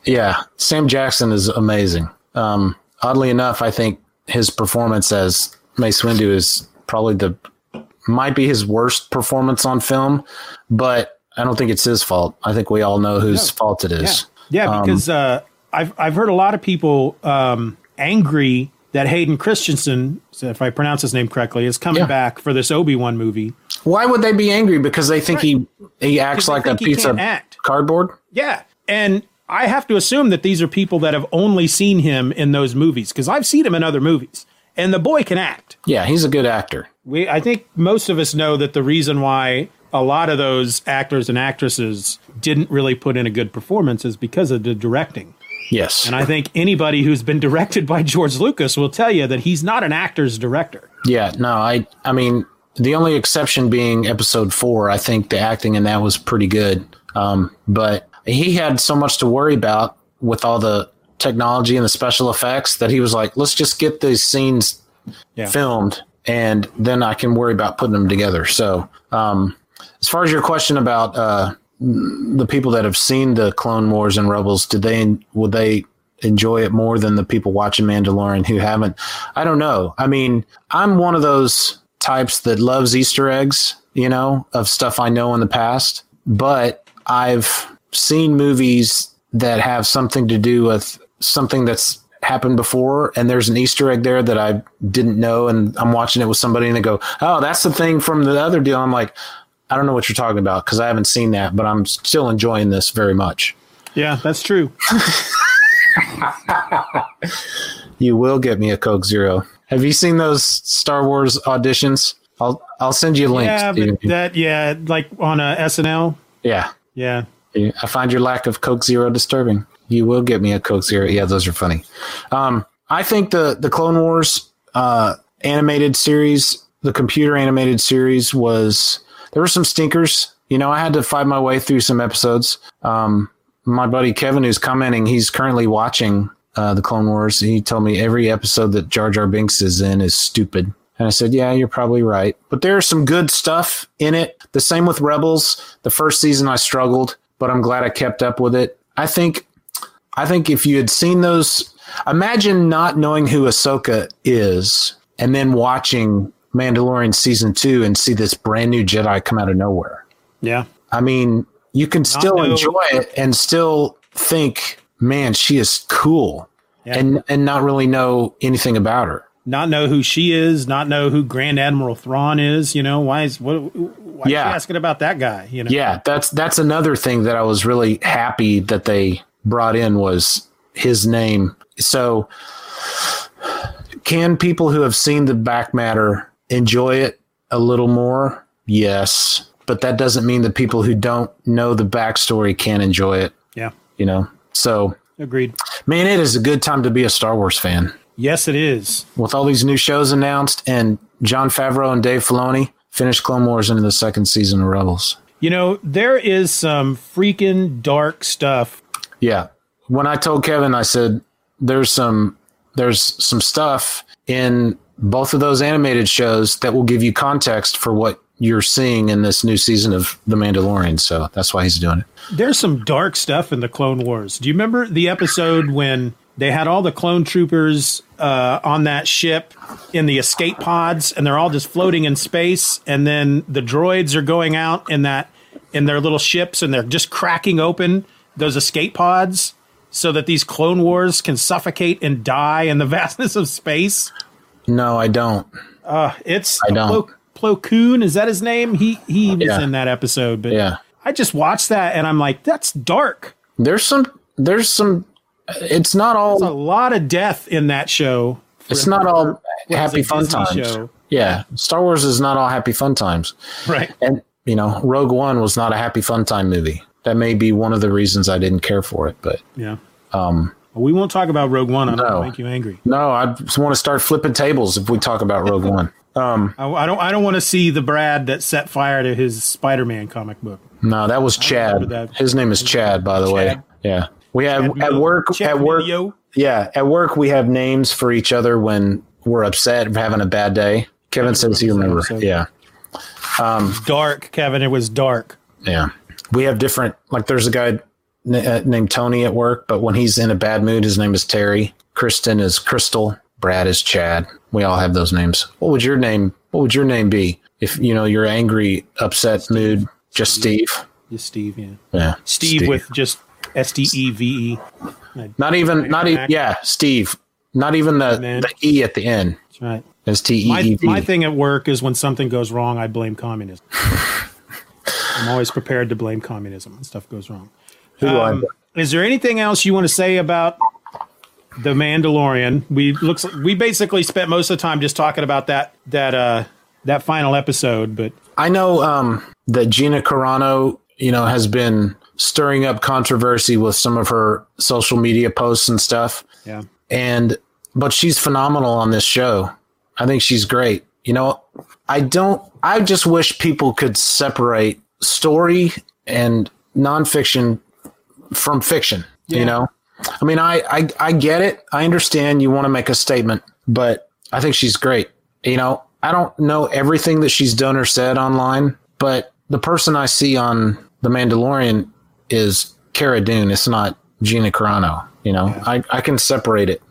Yeah, Sam Jackson is amazing. Um, oddly enough, I think his performance as Mace Windu is probably the might be his worst performance on film, but I don't think it's his fault. I think we all know whose fault it is. Yeah, because uh, I've I've heard a lot of people um, angry that Hayden Christensen, if I pronounce his name correctly, is coming Yeah. back for this Obi Wan movie. Why would they be angry? Because they think he he acts like a piece of act. cardboard. Yeah, and I have to assume that these are people that have only seen him in those movies because I've seen him in other movies, and the boy can act. Yeah, he's a good actor. We I think most of us know that the reason why a lot of those actors and actresses didn't really put in a good performance is because of the directing. Yes, And I think anybody who's been directed by George Lucas will tell you that he's not an actor's director. yeah. No, I I mean the only exception being episode four. I think the acting in that was pretty good. Um, but he had so much to worry about with all the technology and the special effects that he was like, let's just get these scenes Yeah. filmed and then I can worry about putting them together. So, um, as far as your question about uh, the people that have seen the Clone Wars and Rebels, did they would they enjoy it more than the people watching Mandalorian who haven't? I don't know. I mean, I'm one of those types that loves Easter eggs, you know, of stuff I know in the past, but I've seen movies that have something to do with something that's happened before and there's an Easter egg there that I didn't know and I'm watching it with somebody and they go, Oh, that's the thing from the other deal. I'm like, I don't know what you're talking about because I haven't seen that, but I'm still enjoying this very much. Yeah, that's true. You will get me a Coke Zero. Have you seen those Star Wars auditions? I'll I'll send you links. Yeah, but that yeah, like on a SNL. yeah. Yeah. I find your lack of Coke Zero disturbing. You will get me a Coke Zero. Yeah, those are funny. Um, I think the the Clone Wars uh, animated series, the computer animated series, was there were some stinkers. You know, I had to find my way through some episodes. Um, my buddy Kevin, who's commenting, he's currently watching uh, the Clone Wars. He told me every episode that Jar Jar Binks is in is stupid. And I said, Yeah, you're probably right. But there's some good stuff in it. The same with Rebels. The first season I struggled, but I'm glad I kept up with it. I think I think if you had seen those imagine not knowing who Ahsoka is and then watching Mandalorian season two and see this brand new Jedi come out of nowhere. Yeah. I mean, you can still enjoy it and still think, man, she is cool. Yeah. And and not really know anything about her. Not know who she is, not know who Grand Admiral Thrawn is. You know, why is what? Why Yeah. are you asking about that guy? You know, Yeah, that's that's another thing that I was really happy that they brought in was his name. So can people who have seen the back matter enjoy it a little more? Yes. But that doesn't mean that people who don't know the backstory can't enjoy it, yeah, you know? So agreed. man, it is a good time to be a Star Wars fan. Yes, it is. With all these new shows announced and Jon Favreau and Dave Filoni finished Clone Wars into the second season of Rebels. You know, there is some freaking dark stuff. Yeah. When I told Kevin, I said there's some there's some stuff in both of those animated shows that will give you context for what you're seeing in this new season of The Mandalorian. So that's why he's doing it. There's some dark stuff in the Clone Wars. Do you remember the episode when they had all the clone troopers uh, on that ship in the escape pods, and they're all just floating in space, and then the droids are going out in that in their little ships, and they're just cracking open those escape pods so that these Clone Wars can suffocate and die in the vastness of space. No, I don't. Uh, it's I don't. Plo, Plo Koon, is that his name? He he was Yeah. in that episode, but Yeah. I just watched that and I'm like, that's dark. There's some there's some it's not all a lot of death in that show. it's not all happy fun Disney times. show. Yeah. Star Wars is not all happy fun times. Right. And you know, Rogue One was not a happy fun time movie. That may be one of the reasons I didn't care for it, but Yeah. Um, we won't talk about Rogue One. I'm No. going to make you angry. No, I just want to start flipping tables if we talk about Rogue One. Um, I, I don't. I don't want to see the Brad that set fire to his Spider-Man comic book. no, that was Chad. that. His name is Chad, by the way. Yeah, we have Chad at Mil- work. Chad at work, Milio. yeah, at work we have names for each other when we're upset, having a bad day. Kevin says he remembers remember. episode. Yeah, Dark, Kevin. It was dark. yeah. We have different. Like, there's a guy n- uh, named Tony at work, but when he's in a bad mood, his name is Terry. Kristen is Crystal. Brad is Chad. We all have those names. What would your name? What would your name be if you know you're angry, upset mood? Just Steve. Just Steve. Yeah. Yeah, Steve, with just S D E V E. not even not even yeah Steve. Not even the, Man. the e at the end. That's right. It's T E E my thing at work is when something goes wrong, I blame communism. I'm always prepared to blame communism when stuff goes wrong. Who do I- Um, is there anything else you want to say about the Mandalorian? We looks we basically spent most of the time just talking about that that uh that final episode, but I know um, that Gina Carano, you know, has been stirring up controversy with some of her social media posts and stuff. yeah, and but she's phenomenal on this show. I think she's great. You know, I don't. I just wish people could separate story and nonfiction from fiction. Yeah. You know, I mean, I, I I get it. I understand you want to make a statement, but I think she's great. You know, I don't know everything that she's done or said online, but the person I see on The Mandalorian is Cara Dune. It's not Gina Carano. You know, I, I can separate it.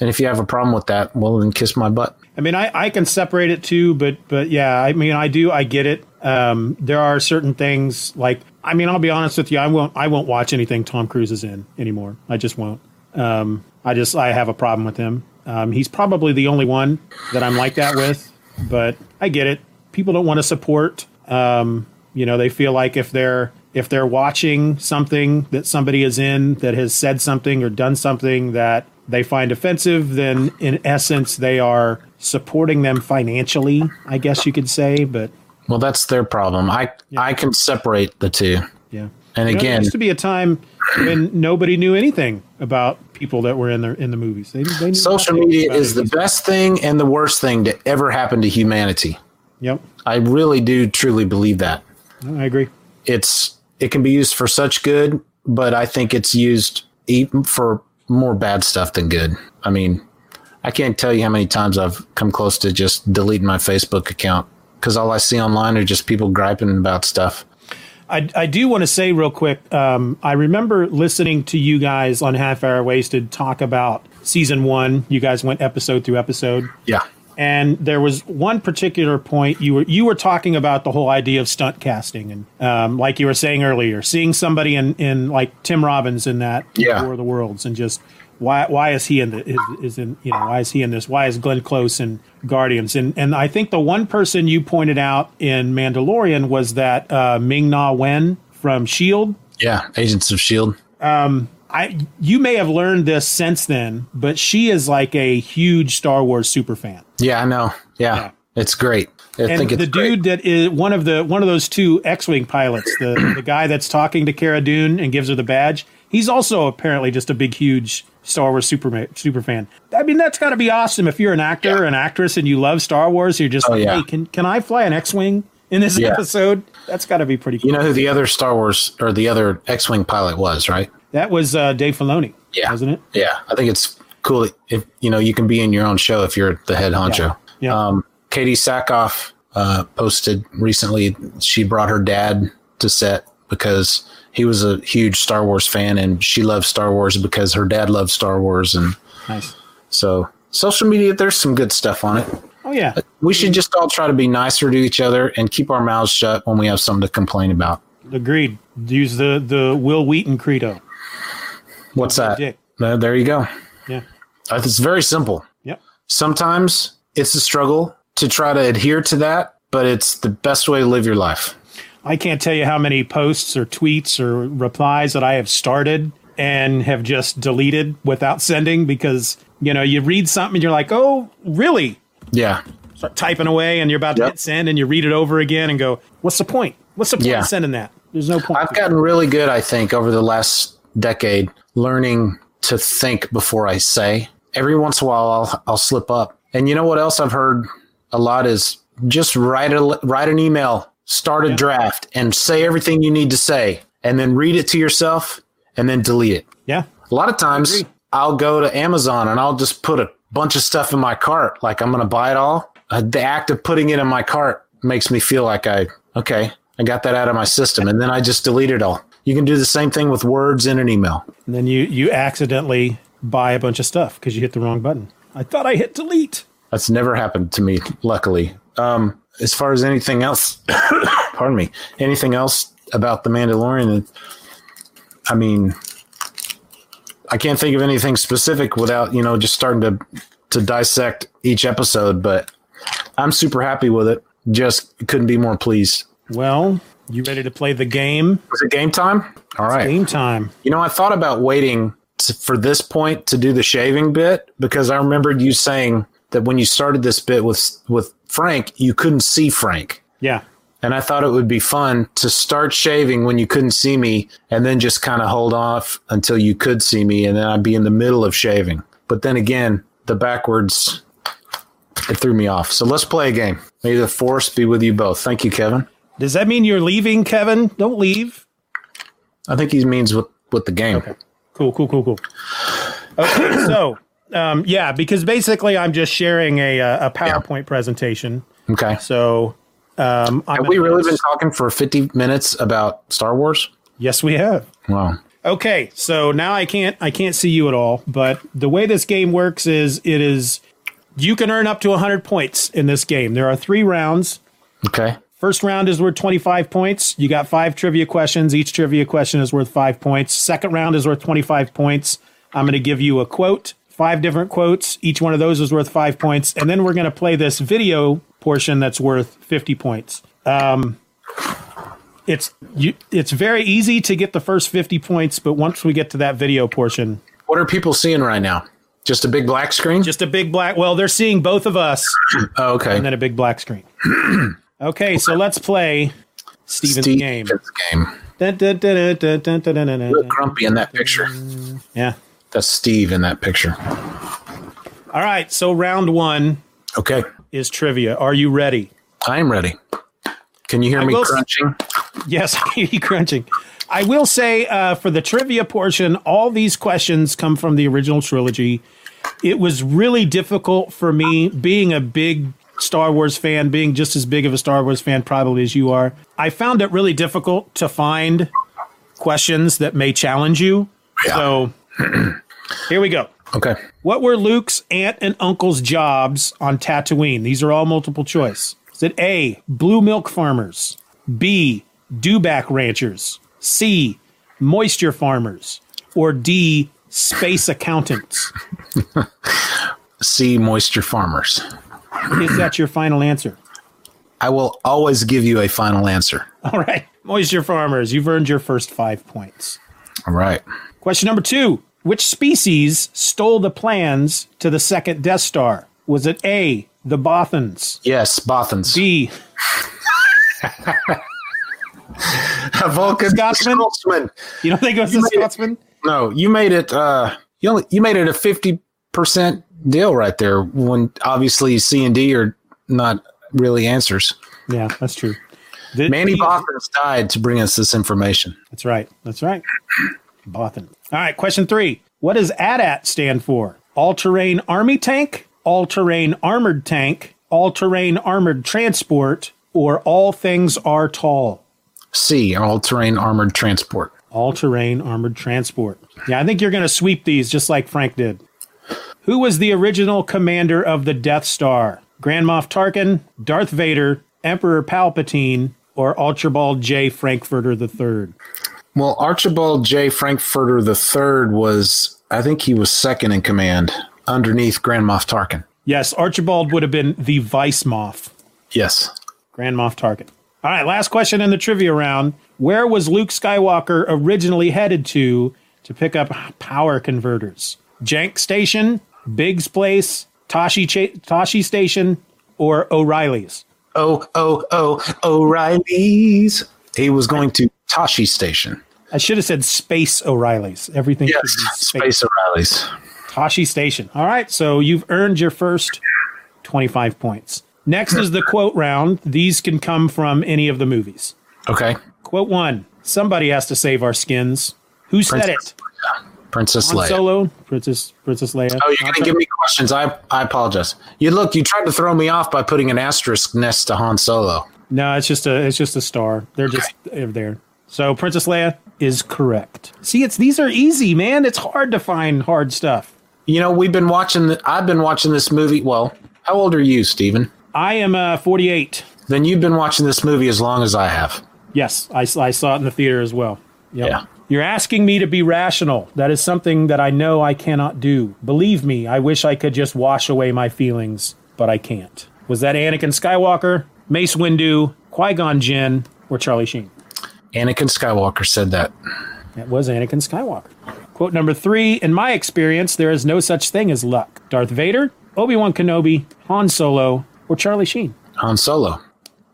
And if you have a problem with that, well, then kiss my butt. I mean, I, I can separate it too, but but yeah, I mean, I do, I get it. Um, there are certain things like, I mean, I'll be honest with you, I won't, I won't watch anything Tom Cruise is in anymore. I just won't. Um, I just, I have a problem with him. Um, he's probably the only one that I'm like that with, but I get it. People don't want to support. Um, you know, they feel like if they're if they're watching something that somebody is in that has said something or done something that they find offensive, then in essence they are supporting them financially. I guess you could say, but Well, that's their problem. I I can separate the two. yeah. And You know, there again, used to be a time when nobody knew anything about people that were in the in the movies. They, they knew social media is the best thing and the worst thing to ever happen to humanity. Yep, I really do truly believe that. I agree. It's it can be used for such good, but I think it's used even for more bad stuff than good. I mean, I can't tell you how many times I've come close to just deleting my Facebook account because all I see online are just people griping about stuff. I, I do want to say real quick. Um, I remember listening to you guys on Half Hour Wasted talk about season one. You guys went episode through episode. Yeah. And there was one particular point you were you were talking about the whole idea of stunt casting and um, like you were saying earlier, seeing somebody in, in like Tim Robbins in that Yeah. War of the Worlds and just why why is he in the is, is in you know why is he in this why is Glenn Close in Guardians and and I think the one person you pointed out in Mandalorian was that uh, Ming Na Wen from Shield. Yeah. Agents of S.H.I.E.L.D. Um, I you may have learned this since then, but she is like a huge Star Wars super fan. Yeah, I know. Yeah. Yeah. It's great. I and think it's the great. dude that is one of the one of those two X-wing pilots, the the guy that's talking to Cara Dune and gives her the badge, he's also apparently just a big, huge Star Wars super super fan. I mean, that's got to be awesome if you're an actor Yeah. an actress and you love Star Wars. You're just Oh, like, yeah. hey, can can I fly an X-wing in this Yeah. episode? That's got to be pretty cool. You know who the other Star Wars or the other X Wing pilot was, right? that was uh, Dave Filoni, Yeah. wasn't it? Yeah. I think it's cool if you know you can be in your own show if you're the head honcho. Yeah. Um, Katee Sackhoff uh, posted recently she brought her dad to set because he was a huge Star Wars fan and she loves Star Wars because her dad loves Star Wars and Nice. so social media there's some good stuff on it. Oh yeah. We should just all try to be nicer to each other and keep our mouths shut when we have something to complain about. Agreed. Use the the Wil Wheaton credo. What's Don't that? Uh, there you go. Yeah. Uh, It's very simple. Yep. Sometimes it's a struggle to try to adhere to that, but it's the best way to live your life. I can't tell you how many posts or tweets or replies that I have started and have just deleted without sending because you know you read something and you're like, oh, really? Yeah. Start typing away and you're about to Yep. hit send and you read it over again and go, what's the point? What's the point Yeah. of sending that? There's no point. I've gotten really good, I think, over the last decade, learning to think before I say. Every once in a while, I'll, I'll slip up. And you know what else I've heard a lot is just write a write an email, start a draft, and say everything you need to say, and then read it to yourself, and then delete it. yeah. A lot of times. I'll go to Amazon and I'll just put a bunch of stuff in my cart. Like I'm going to buy it all. Uh, the act of putting it in my cart makes me feel like I, okay, I got that out of my system. And then I just delete it all. You can do the same thing with words in an email. And then you you accidentally buy a bunch of stuff because you hit the wrong button. I thought I hit delete. That's never happened to me, luckily. Um, as far as anything else, pardon me, anything else about The Mandalorian, I mean, I can't think of anything specific without, you know, just starting to, to dissect each episode, but I'm super happy with it. Just couldn't be more pleased. Well, you ready to play the game? Was it game time? All right. Game time. You know, I thought about waiting to, for this point to do the shaving bit because I remembered you saying that when you started this bit with with Frank, you couldn't see Frank. Yeah. And I thought it would be fun to start shaving when you couldn't see me and then just kind of hold off until you could see me and then I'd be in the middle of shaving. But then again, the backwards it threw me off. So let's play a game. May the force be with you both. Thank you, Kevin. Does that mean you're leaving, Kevin? Don't leave. I think he means with with the game. Cool, cool, cool, cool. Okay, so um, yeah, because basically I'm just sharing a uh, a PowerPoint presentation. Okay. So um, I'm Have we really been talking for 50 minutes about Star Wars? Yes, we have. Wow. Okay, so now I can't I can't see you at all, but the way this game works is it is you can earn up to 100 points in this game. There are 3 rounds. Okay. First round is worth 25 points. You got 5 trivia questions. Each trivia question is worth 5 points. Second round is worth 25 points. I'm going to give you a quote, five different quotes. Each one of those is worth five points. And then we're going to play this video portion that's worth 50 points. Um, it's you, it's very easy to get the first 50 points, but once we get to that video portion. What are people seeing right now? Just a big black screen? Just a big black. Well, they're seeing both of us. oh, okay. And then a big black screen. okay, so let's play Steven's Steven's game. game. Look grumpy in that picture. Yeah. That's Steve in that picture. All right. So round one Okay. is trivia. Are you ready? I am ready. Can you hear I me s- Yes, I hear you crunching. I will say uh, for the trivia portion, all these questions come from the original trilogy. It was really difficult for me, being a big Star Wars fan, being just as big of a Star Wars fan probably as you are. I found it really difficult to find questions that may challenge you. Yeah. So here we go. Okay. What were Luke's aunt and uncle's jobs on Tatooine? These are all multiple choice. Is it A, blue milk farmers? B, dewback ranchers? C, moisture farmers? Or D, space accountants? C moisture farmers. Is that your final answer? I will always give you a final answer. All right, moisture farmers, you've earned your first five points. All right. Question number two Which species stole the plans to the second Death Star? Was it A, the Bothans? Yes, Bothans. B, Vulcan Scotsman? Scotsman. you don't think it was the made it. Scotsman? No, you made it. Uh, you only, you made it a fifty percent deal right there. When obviously C and D are not really answers. Yeah, that's true. The- Manny Bothans died to bring us this information. That's right. That's right. Bothan. All right. Question three. What does AT-AT stand for? All-terrain army tank, all-terrain armored tank, all-terrain armored transport, or all things are tall? C, all terrain armored transport. All-terrain armored transport. Yeah, I think you're going to sweep these just like Frank did. Who was the original commander of the Death Star? Grand Moff Tarkin, Darth Vader, Emperor Palpatine, or Archibald J. Frankfurter III? Well, Archibald J. Frankfurter III was, I think he was second in command underneath Grand Moff Tarkin. Yes, Archibald would have been the Vice Moff. Yes. Grand Moff Tarkin. All right, last question in the trivia round. Where was Luke Skywalker originally headed to to pick up power converters? Jank Station, Biggs Place, Tosche, Cha- Tosche Station, or O'Reilly's? Oh, oh, oh, O'Reilly's. He was going to Tosche Station. I should have said Space O'Reilly's. Everything Yes, Space. Space O'Reilly's. Tosche Station. All right, so you've earned your first 25 points. Next is the quote round. These can come from any of the movies. Okay. Quote one Somebody has to save our skins. Who said Princess it? Princess Han Leia. Solo, Princess Princess Leia. Oh, you're going to give me questions. I I apologize. You look, you tried to throw me off by putting an asterisk next to Han Solo. No, it's just a it's just a star. They're just they're there. So Princess Leia is correct. See, it's these are easy, man. It's hard to find hard stuff. You know, we've been watching. The, I've been watching this movie. Well, how old are you, Steven? I am uh, 48. Then you've been watching this movie as long as I have. Yes, I, I saw it in the theater as well. Yep. Yeah. You're asking me to be rational. That is something that I know I cannot do. Believe me, I wish I could just wash away my feelings, but I can't. Was that Anakin Skywalker, Mace Windu, Qui Gon Jinn, or Charlie Sheen? Anakin Skywalker said that. That was Anakin Skywalker. Quote number three In my experience, there is no such thing as luck. Darth Vader, Obi Wan Kenobi, Han Solo, or Charlie Sheen? Han Solo.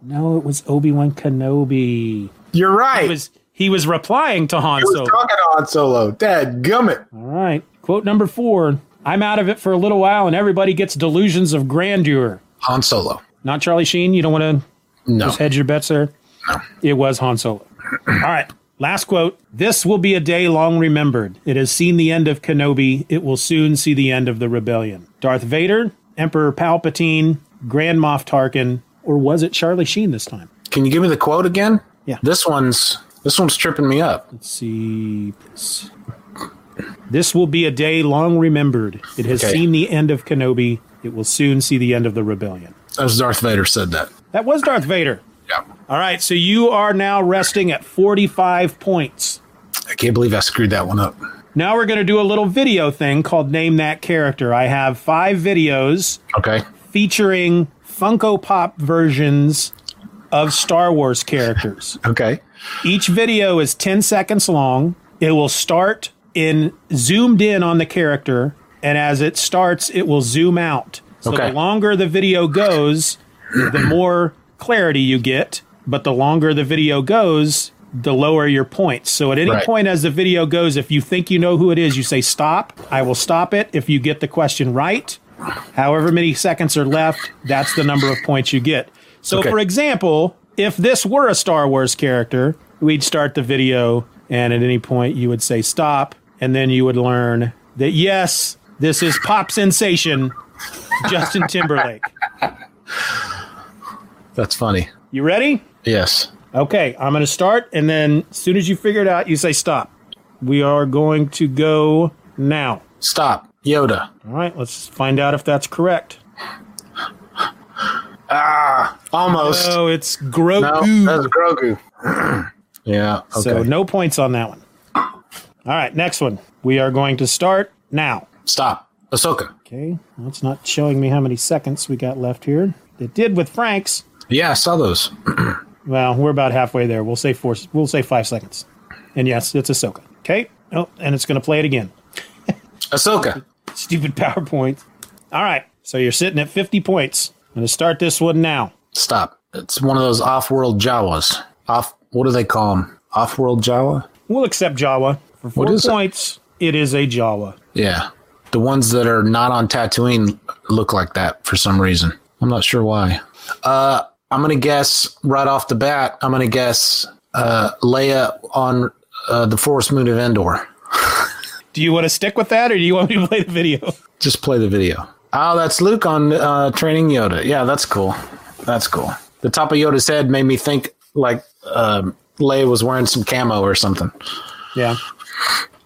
No, it was Obi Wan Kenobi. You're right. He was, he was replying to Han He was Solo. talking to Han Solo. Dad, gummit. All right. Quote number four I'm out of it for a little while, and everybody gets delusions of grandeur. Han Solo. Not Charlie Sheen. You don't want to No. just hedge your bets there? No. It was Han Solo. All right. Last quote. This will be a day long remembered. It has seen the end of Kenobi. It will soon see the end of the rebellion. Darth Vader, Emperor Palpatine, Grand Moff Tarkin, or was it Charlie Sheen this time? Can you give me the quote again? Yeah. This one's this one's tripping me up. Let's see. This will be a day long remembered. It has Okay. seen the end of Kenobi. It will soon see the end of the rebellion. That was Darth Vader said that. That was Darth Vader. Yeah. All right, so you are now resting at 45 points. I can't believe I screwed that one up. Now we're going to do a little video thing called Name That Character. I have five videos Okay. featuring Funko Pop versions of Star Wars characters. Okay. Each video is 10 seconds long. It will start in zoomed in on the character, and as it starts, it will zoom out. So Okay. the longer the video goes, the more clarity you get, but the longer the video goes, the lower your points. So at any Right. point as the video goes, if you think you know who it is, you say stop. I will stop it if you get the question right. However many seconds are left, that's the number of points you get. So, Okay. for example, if this were a Star Wars character, we'd start the video, and at any point you would say stop, and then you would learn that yes, this is pop sensation Justin Timberlake. That's funny. You ready? Yes. Okay, I'm going to start, and then as soon as you figure it out, you say stop. We are going to go now. Stop. Yoda. All right, let's find out if that's correct. Ah, almost. Oh, it's no, Grogu. that's Grogu. yeah. Okay. So no points on that one. All right, next one. We are going to start now. Stop. Ahsoka. Okay, well, it's not showing me how many seconds we got left here. It did with Frank's. Yeah, I saw those. Well, we're about halfway there. We'll say four. We'll say five seconds. And yes, it's Ahsoka. Okay. Oh, and it's going to play it again. Ahsoka. Stupid PowerPoint. All right. So you're sitting at 50 points. I'm going to start this one now. Stop. It's one of those off-world Jawas. Off. What do they call them? Off-world Jawa. We'll accept Jawa for four What is it? points. It is a Jawa. Yeah. The ones that are not on Tatooine look like that for some reason. I'm not sure why. Uh, I'm gonna guess right off the bat. I'm gonna guess uh, Leia on uh, the Forest Moon of Endor. Do you want to stick with that, or do you want me to play the video? Just play the video. Oh, that's Luke on uh, training Yoda. Yeah, that's cool. That's cool. The top of Yoda's head made me think like um, Leia was wearing some camo or something. Yeah.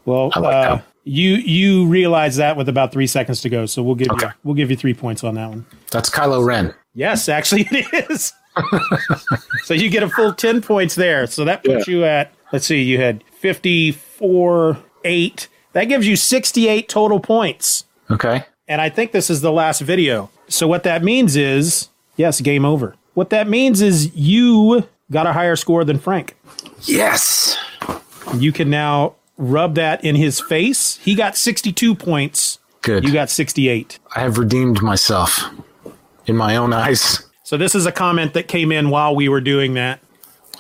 Well, like uh, you you realize that with about three seconds to go, so we'll give Okay. you we'll give you three points on that one. That's Kylo Ren. Yes, actually it is. so you get a full 10 points there. So that puts you at, let's see, you had 54, 8. That gives you 68 total points. Okay. And I think this is the last video. So what that means is, yes, game over. What that means is you got a higher score than Frank. Yes. You can now rub that in his face. He got 62 points. Good. You got 68. I have redeemed myself in my own eyes. So this is a comment that came in while we were doing that.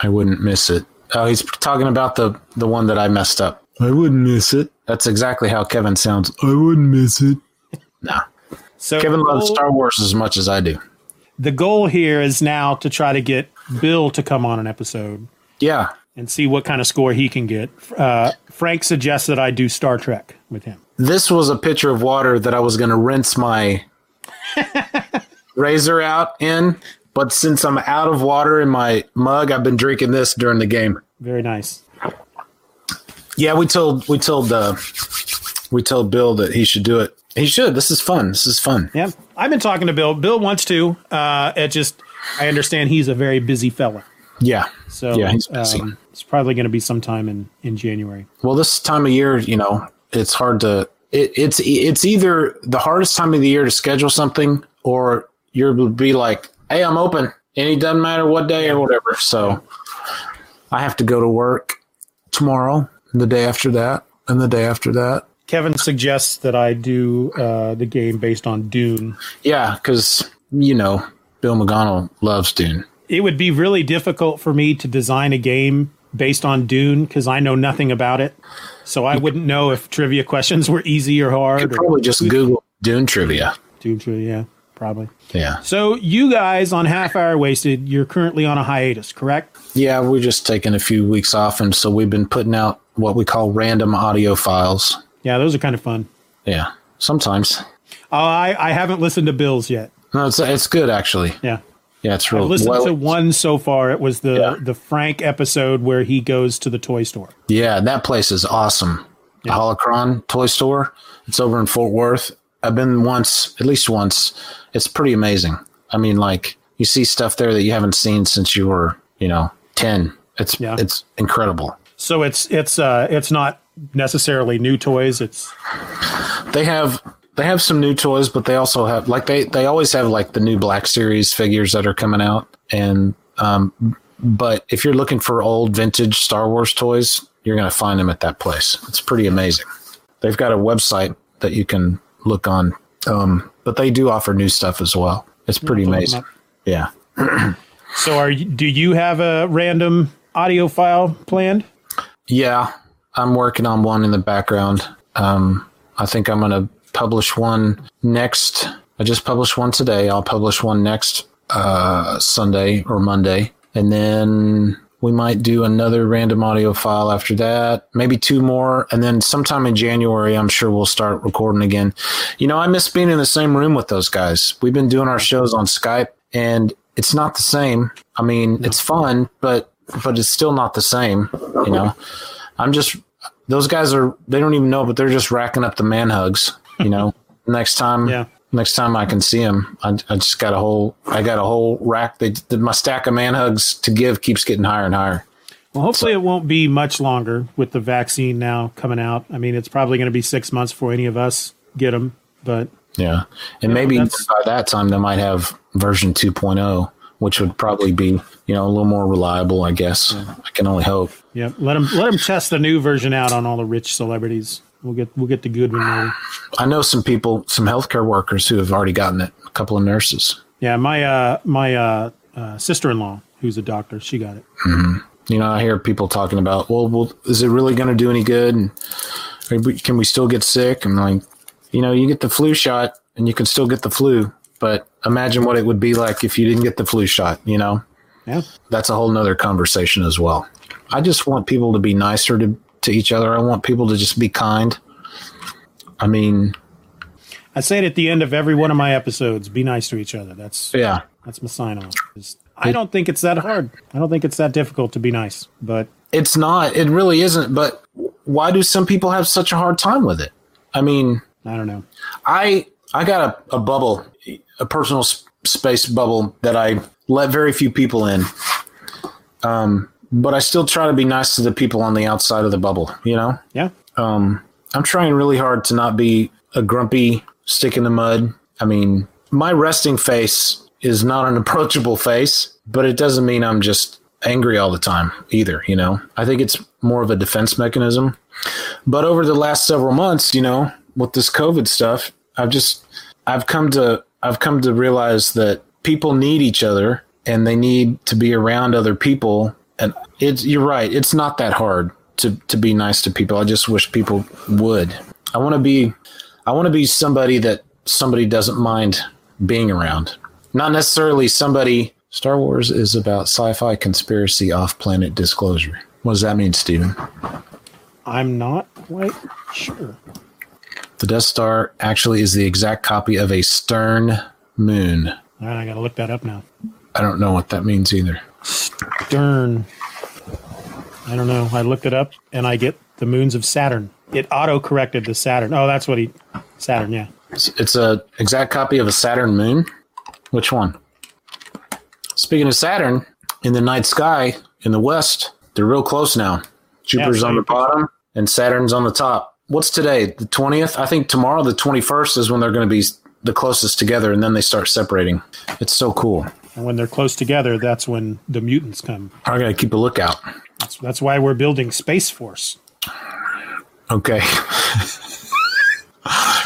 I wouldn't miss it. Oh, he's talking about the the one that I messed up. I wouldn't miss it. That's exactly how Kevin sounds. I wouldn't miss it. No. So Kevin the loves Star Wars as much as I do. the goal here is now to try to get Bill to come on an episode Yeah. and see what kind of score he can get. Uh, Frank suggests that I do Star Trek with him. This was a pitcher of water that I was going to rinse my razor out in, but since I'm out of water in my mug, I've been drinking this during the game. Very nice. Yeah, we told we told uh, we told Bill that he should do it. He should. This is fun. This is fun. Yeah, I've been talking to Bill. Bill wants to. Uh, it just I understand he's a very busy fella, Yeah. so Yeah, he's busy. um, it's probably going to be sometime in in January. Well, this time of year, you know, it's hard to. It, it's it's either the hardest time of the year to schedule something, or you'll be like, "Hey, I'm open," and it doesn't matter what day or whatever. So, I have to go to work tomorrow, the day after that, and the day after that. Kevin suggests that I do uh, the game based on Dune. Yeah, because you know, Bill McGonnell loves Dune. It would be really difficult for me to design a game based on Dune because I know nothing about it. So I wouldn't know if trivia questions were easy or hard. Or Probably just Google Dune trivia. Dune trivia, yeah, probably. Yeah, So you guys on Half Hour Wasted, you're currently on a hiatus, correct? yeah. We're just taking a few weeks off, and so we've been putting out what we call random audio files. Yeah, those are kind of fun. Yeah, sometimes. Oh, I, I haven't listened to Bill's yet. No, it's it's good actually. Yeah. Yeah, it's I've listened well, to one so far. It was the, Yeah. the Frank episode where he goes to the toy store. yeah, that place is awesome. The Holocron toy store. It's over in Fort Worth. I've been once, at least once. It's pretty amazing. I mean, like you see stuff there that you haven't seen since you were, you know, ten. It's Yeah. it's incredible. So it's it's uh it's not necessarily new toys. It's They have they have some new toys, but they also have like they they always have like the new Black Series figures that are coming out, and um, but if you're looking for old vintage Star Wars toys, you're gonna find them at that place. It's pretty amazing. They've got a website that you can look on, um, but they do offer new stuff as well. It's pretty look 'em amazing. Yeah. so are you, do you have a random audio file planned? Yeah, I'm working on one in the background. Um, I think I'm going to publish one next. I just published one today. I'll publish one next uh, Sunday or Monday, and then we might do another random audio file after that, maybe two more, and then sometime in January, I'm sure we'll start recording again. You know, I miss being in the same room with those guys. We've been doing our shows on Skype, and it's not the same. I mean, no. it's fun, but but it's still not the same. You know, I'm just those guys are they don't even know, but they're just racking up the man hugs. You know, next time, yeah. Next time I can see him, I, I just got a whole I got a whole rack. They, my stack of man hugs to give keeps getting higher and higher. Well, hopefully so, it won't be much longer with the vaccine now coming out. I mean, it's probably going to be six months before any of us get them, but yeah, and maybe by that time they might have version 2.0, which would probably be you know a little more reliable. I guess yeah. I can only hope. Yeah, let them let them test the new version out on all the rich celebrities. We'll get we'll get the good one. I know some people, some healthcare workers who have already gotten it. A couple of nurses. Yeah, my uh, my uh, uh, sister in law, who's a doctor, she got it. Mm-hmm. You know, I hear people talking about, well, well, is it really going to do any good? And can we still get sick? I'm like, you know, you get the flu shot and you can still get the flu, but imagine what it would be like if you didn't get the flu shot. You know, yeah, that's a whole nother conversation as well. I just want people to be nicer to to each other. I want people to just be kind. I mean, I say it at the end of every one of my episodes. Be nice to each other. That's yeah. That's my sign off. I don't think it's that hard. I don't think it's that difficult to be nice, but it's not. It really isn't. But why do some people have such a hard time with it? I mean, I don't know. I I got a, a bubble, a personal space bubble that I let very few people in. Um, but I still try to be nice to the people on the outside of the bubble, you know? Yeah. Um, I'm trying really hard to not be a grumpy stick in the mud. I mean, my resting face is not an approachable face, but it doesn't mean I'm just angry all the time either, you know? I think it's more of a defense mechanism. But over the last several months, you know, with this COVID stuff, I've just I've come to I've come to realize that people need each other and they need to be around other people and it's you're right. It's not that hard to to be nice to people. I just wish people would. I want to be I want to be somebody that somebody doesn't mind being around. Not necessarily somebody. Star Wars is about sci-fi conspiracy off-planet disclosure. What does that mean, Steven? I'm not quite sure. The Death Star actually is the exact copy of a stern moon. All right, I got to look that up now. I don't know what that means either. Stern. I don't know. I looked it up and I get the moons of Saturn. It auto corrected the Saturn. Oh, that's what he. Saturn, yeah. It's, it's a exact copy of a Saturn moon. Which one? Speaking of Saturn, in the night sky in the west, they're real close now. Jupiter's yeah, on the bottom and Saturn's on the top. What's today? The 20th? I think tomorrow, the 21st, is when they're going to be the closest together and then they start separating. It's so cool. And when they're close together, that's when the mutants come. I gotta keep a lookout. That's, that's why we're building Space Force. Okay.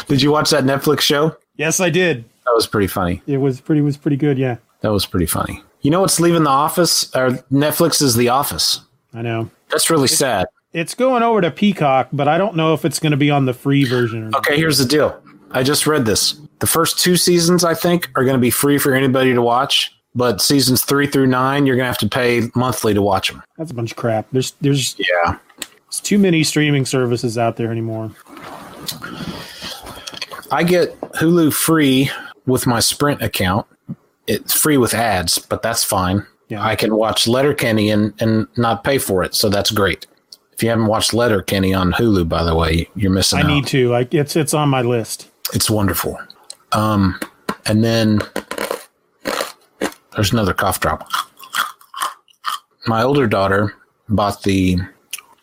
did you watch that Netflix show? Yes, I did. That was pretty funny. It was pretty was pretty good. Yeah. That was pretty funny. You know what's leaving the office? Or Netflix is The Office. I know. That's really it's, sad. It's going over to Peacock, but I don't know if it's going to be on the free version. okay, here's the deal. I just read this. The first two seasons, I think, are going to be free for anybody to watch but seasons three through nine, you're gonna have to pay monthly to watch them. That's a bunch of crap. There's there's yeah, there's too many streaming services out there anymore. I get Hulu free with my Sprint account. It's free with ads, but that's fine. Yeah. I can watch Letterkenny and, and not pay for it, so that's great. If you haven't watched Letterkenny on Hulu, by the way, you're missing I out. need to. I, it's it's on my list. It's wonderful. Um, and then there's another cough drop. My older daughter bought the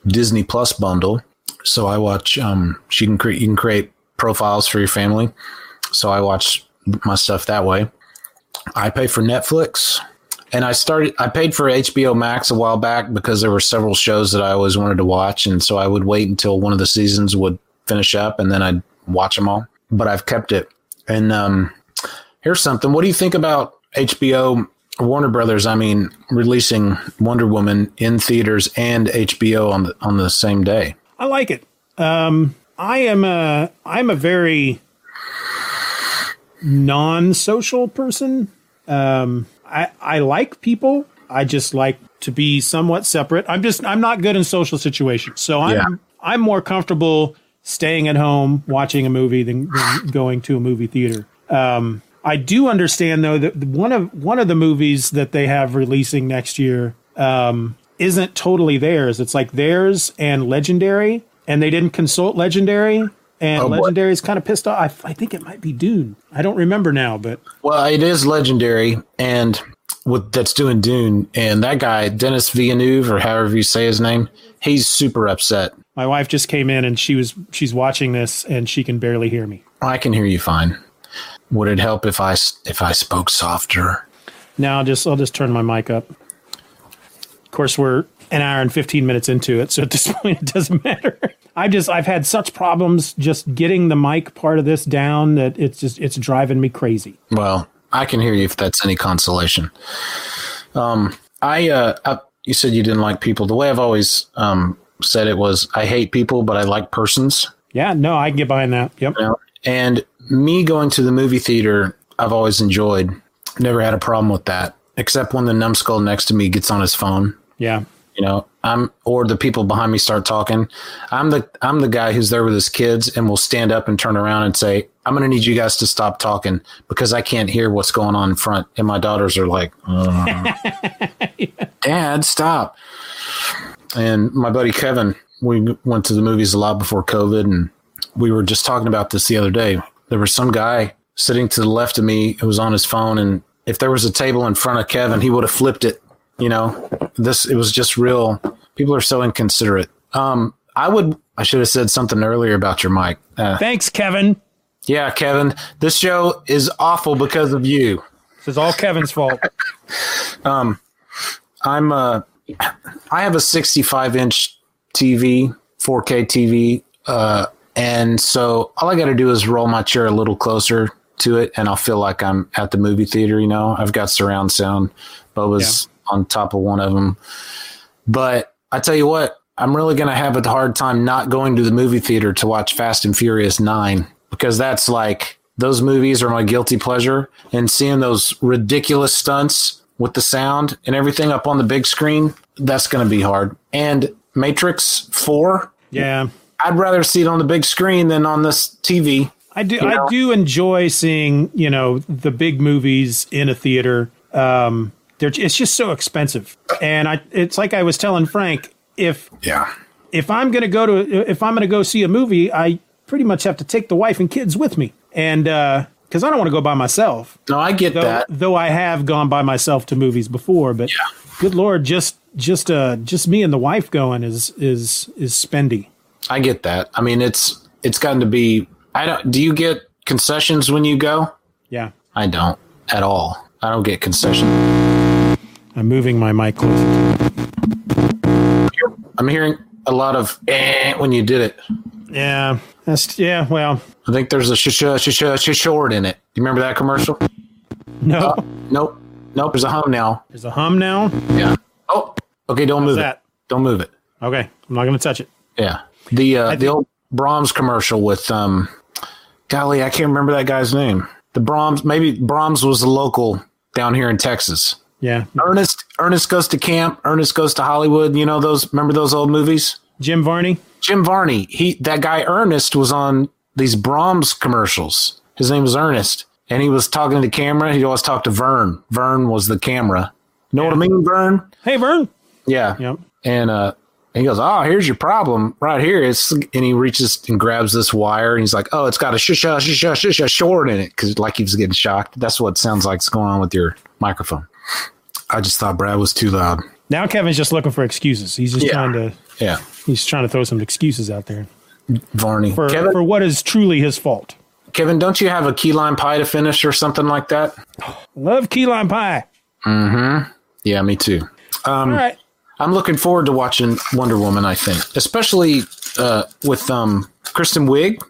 Disney Plus bundle, so I watch. Um, she can create. You can create profiles for your family, so I watch my stuff that way. I pay for Netflix, and I started. I paid for HBO Max a while back because there were several shows that I always wanted to watch, and so I would wait until one of the seasons would finish up, and then I'd watch them all. But I've kept it. And um, here's something. What do you think about HBO Warner Brothers, I mean, releasing Wonder Woman in theaters and HBO on the on the same day. I like it. Um, I am a I'm a very non-social person. Um, I I like people, I just like to be somewhat separate. I'm just I'm not good in social situations, so I'm Yeah. I'm more comfortable staying at home watching a movie than, than going to a movie theater. Um, I do understand though that one of one of the movies that they have releasing next year um, isn't totally theirs. It's like theirs and Legendary, and they didn't consult Legendary, and Oh, boy. Legendary's kind of pissed off. I, I think it might be Dune. I don't remember now, but Well, it is legendary, and with that's doing Dune, and that guy Denis Villeneuve or however you say his name, he's super upset. my wife just came in and she was she's watching this and she can barely hear me. I can hear you fine. Would it help if I if I spoke softer? Now I'll just I'll just turn my mic up. Of course, we're an hour and fifteen minutes into it, so at this point it doesn't matter. I just I've had such problems just getting the mic part of this down that it's just it's driving me crazy. Well, I can hear you if that's any consolation. Um, I, uh, I you said you didn't like people. The way I've always um said it was I hate people, but I like persons. Yeah, no, I can get behind that. Yep. you know? And me going to the movie theater, I've always enjoyed. Never had a problem with that, except when the numbskull next to me gets on his phone. Yeah. You know, I'm or the people behind me start talking. I'm the I'm the guy who's there with his kids and will stand up and turn around and say, "I'm going to need you guys to stop talking because I can't hear what's going on in front." And my daughters are like, "Uh, "Dad, stop!" And my buddy Kevin, we went to the movies a lot before COVID, and we were just talking about this the other day. There was some guy sitting to the left of me who was on his phone, and if there was a table in front of Kevin, he would have flipped it. You know, this it was just real. People are so inconsiderate. Um, I would. I should have said something earlier about your mic. Uh, Thanks, Kevin. yeah, Kevin, this show is awful because of you. This is all Kevin's fault. um, I'm uh I have a 65 inch TV, 4K TV, uh, and so all I got to do is roll my chair a little closer to it, and I'll feel like I'm at the movie theater. You know, I've got surround sound. Boba's on top of one of them, but I tell you what, I'm really going to have a hard time not going to the movie theater to watch Fast and Furious Nine because that's like those movies are my guilty pleasure, and seeing those ridiculous stunts with the sound and everything up on the big screen, that's going to be hard. And Matrix 4, Yeah. I'd rather see it on the big screen than on this TV. I do. know? I do enjoy seeing you know the big movies in a theater. Um, they're it's just so expensive, and I it's like I was telling Frank if Yeah. if I'm gonna go to if I'm gonna go see a movie, I pretty much have to take the wife and kids with me, and because I don't want to go by myself. No, I get Though, that. though I have gone by myself to movies before, but good lord, just just uh just me and the wife going is is is spendy. I get that. I mean, it's it's gotten to be. I don't. Do you get concessions when you go? Yeah, I don't at all. I don't get concessions. I'm moving my mic closer. I'm hearing a lot of eh when you did it. Yeah, that's yeah. Well, I think there's a sh sh sh sh short in it. Do you remember that commercial? no, Nope. Nope. There's a hum now. there's a hum now. Yeah. Oh. Okay. Don't move that? it. Don't move it. Okay, I'm not gonna touch it. Yeah. The uh, the think- old Braum's commercial with um, golly, I can't remember that guy's name. The Braum's, maybe Braum's was the local down here in Texas. Yeah, Ernest Ernest goes to camp. Ernest goes to Hollywood. You know those? Remember those old movies? Jim Varney. Jim Varney. He that guy Ernest was on these Braum's commercials. His name was Ernest, and he was talking to the camera. He always talked to Vern. Vern was the camera. Know what I mean, Vern? Hey, Vern. Yeah. Yep. And uh, he goes, "Oh, here's your problem right here." It's and he reaches and grabs this wire, and he's like, "Oh, it's got a shisha shisha shisha short in it," because like he was getting shocked. That's what sounds like is going on with your microphone. I just thought Brad was too loud. Now Kevin's just looking for excuses. He's just Yeah. trying to Yeah, he's trying to throw some excuses out there Varney. for Kevin, for what is truly his fault. Kevin, don't you have a key lime pie to finish or something like that? Love key lime pie. Mm-hmm. Yeah, me too. All right. I'm looking forward to watching Wonder Woman. I think, especially uh, with um, Kristen Wiig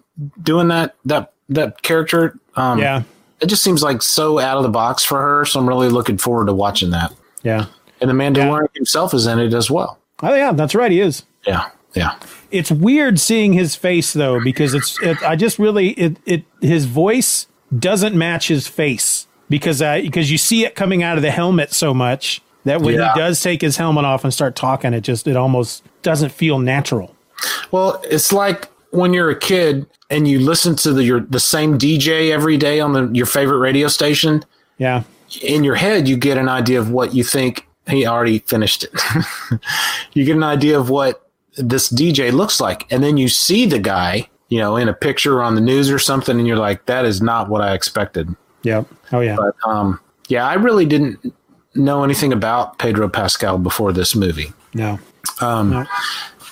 doing that that that character. Um, Yeah. it just seems like so out of the box for her. So I'm really looking forward to watching that. Yeah. And the Mandalorian himself is in it as well. Oh yeah, that's right. He is. Yeah, yeah, It's weird seeing his face though because it's it, I just really it it his voice doesn't match his face because uh, because you see it coming out of the helmet so much That when Yeah. he does take his helmet off and start talking, it just it almost doesn't feel natural. Well, it's like when you're a kid and you listen to the your the same DJ every day on the your favorite radio station. Yeah. In your head, you get an idea of what you think he already finished it. you get an idea of what this DJ looks like, and then you see the guy, you know, in a picture or on the news or something, and you're like, "That is not what I expected." Yep. Oh yeah. But um, yeah, I really didn't know anything about Pedro Pascal before this movie. no. Um, No.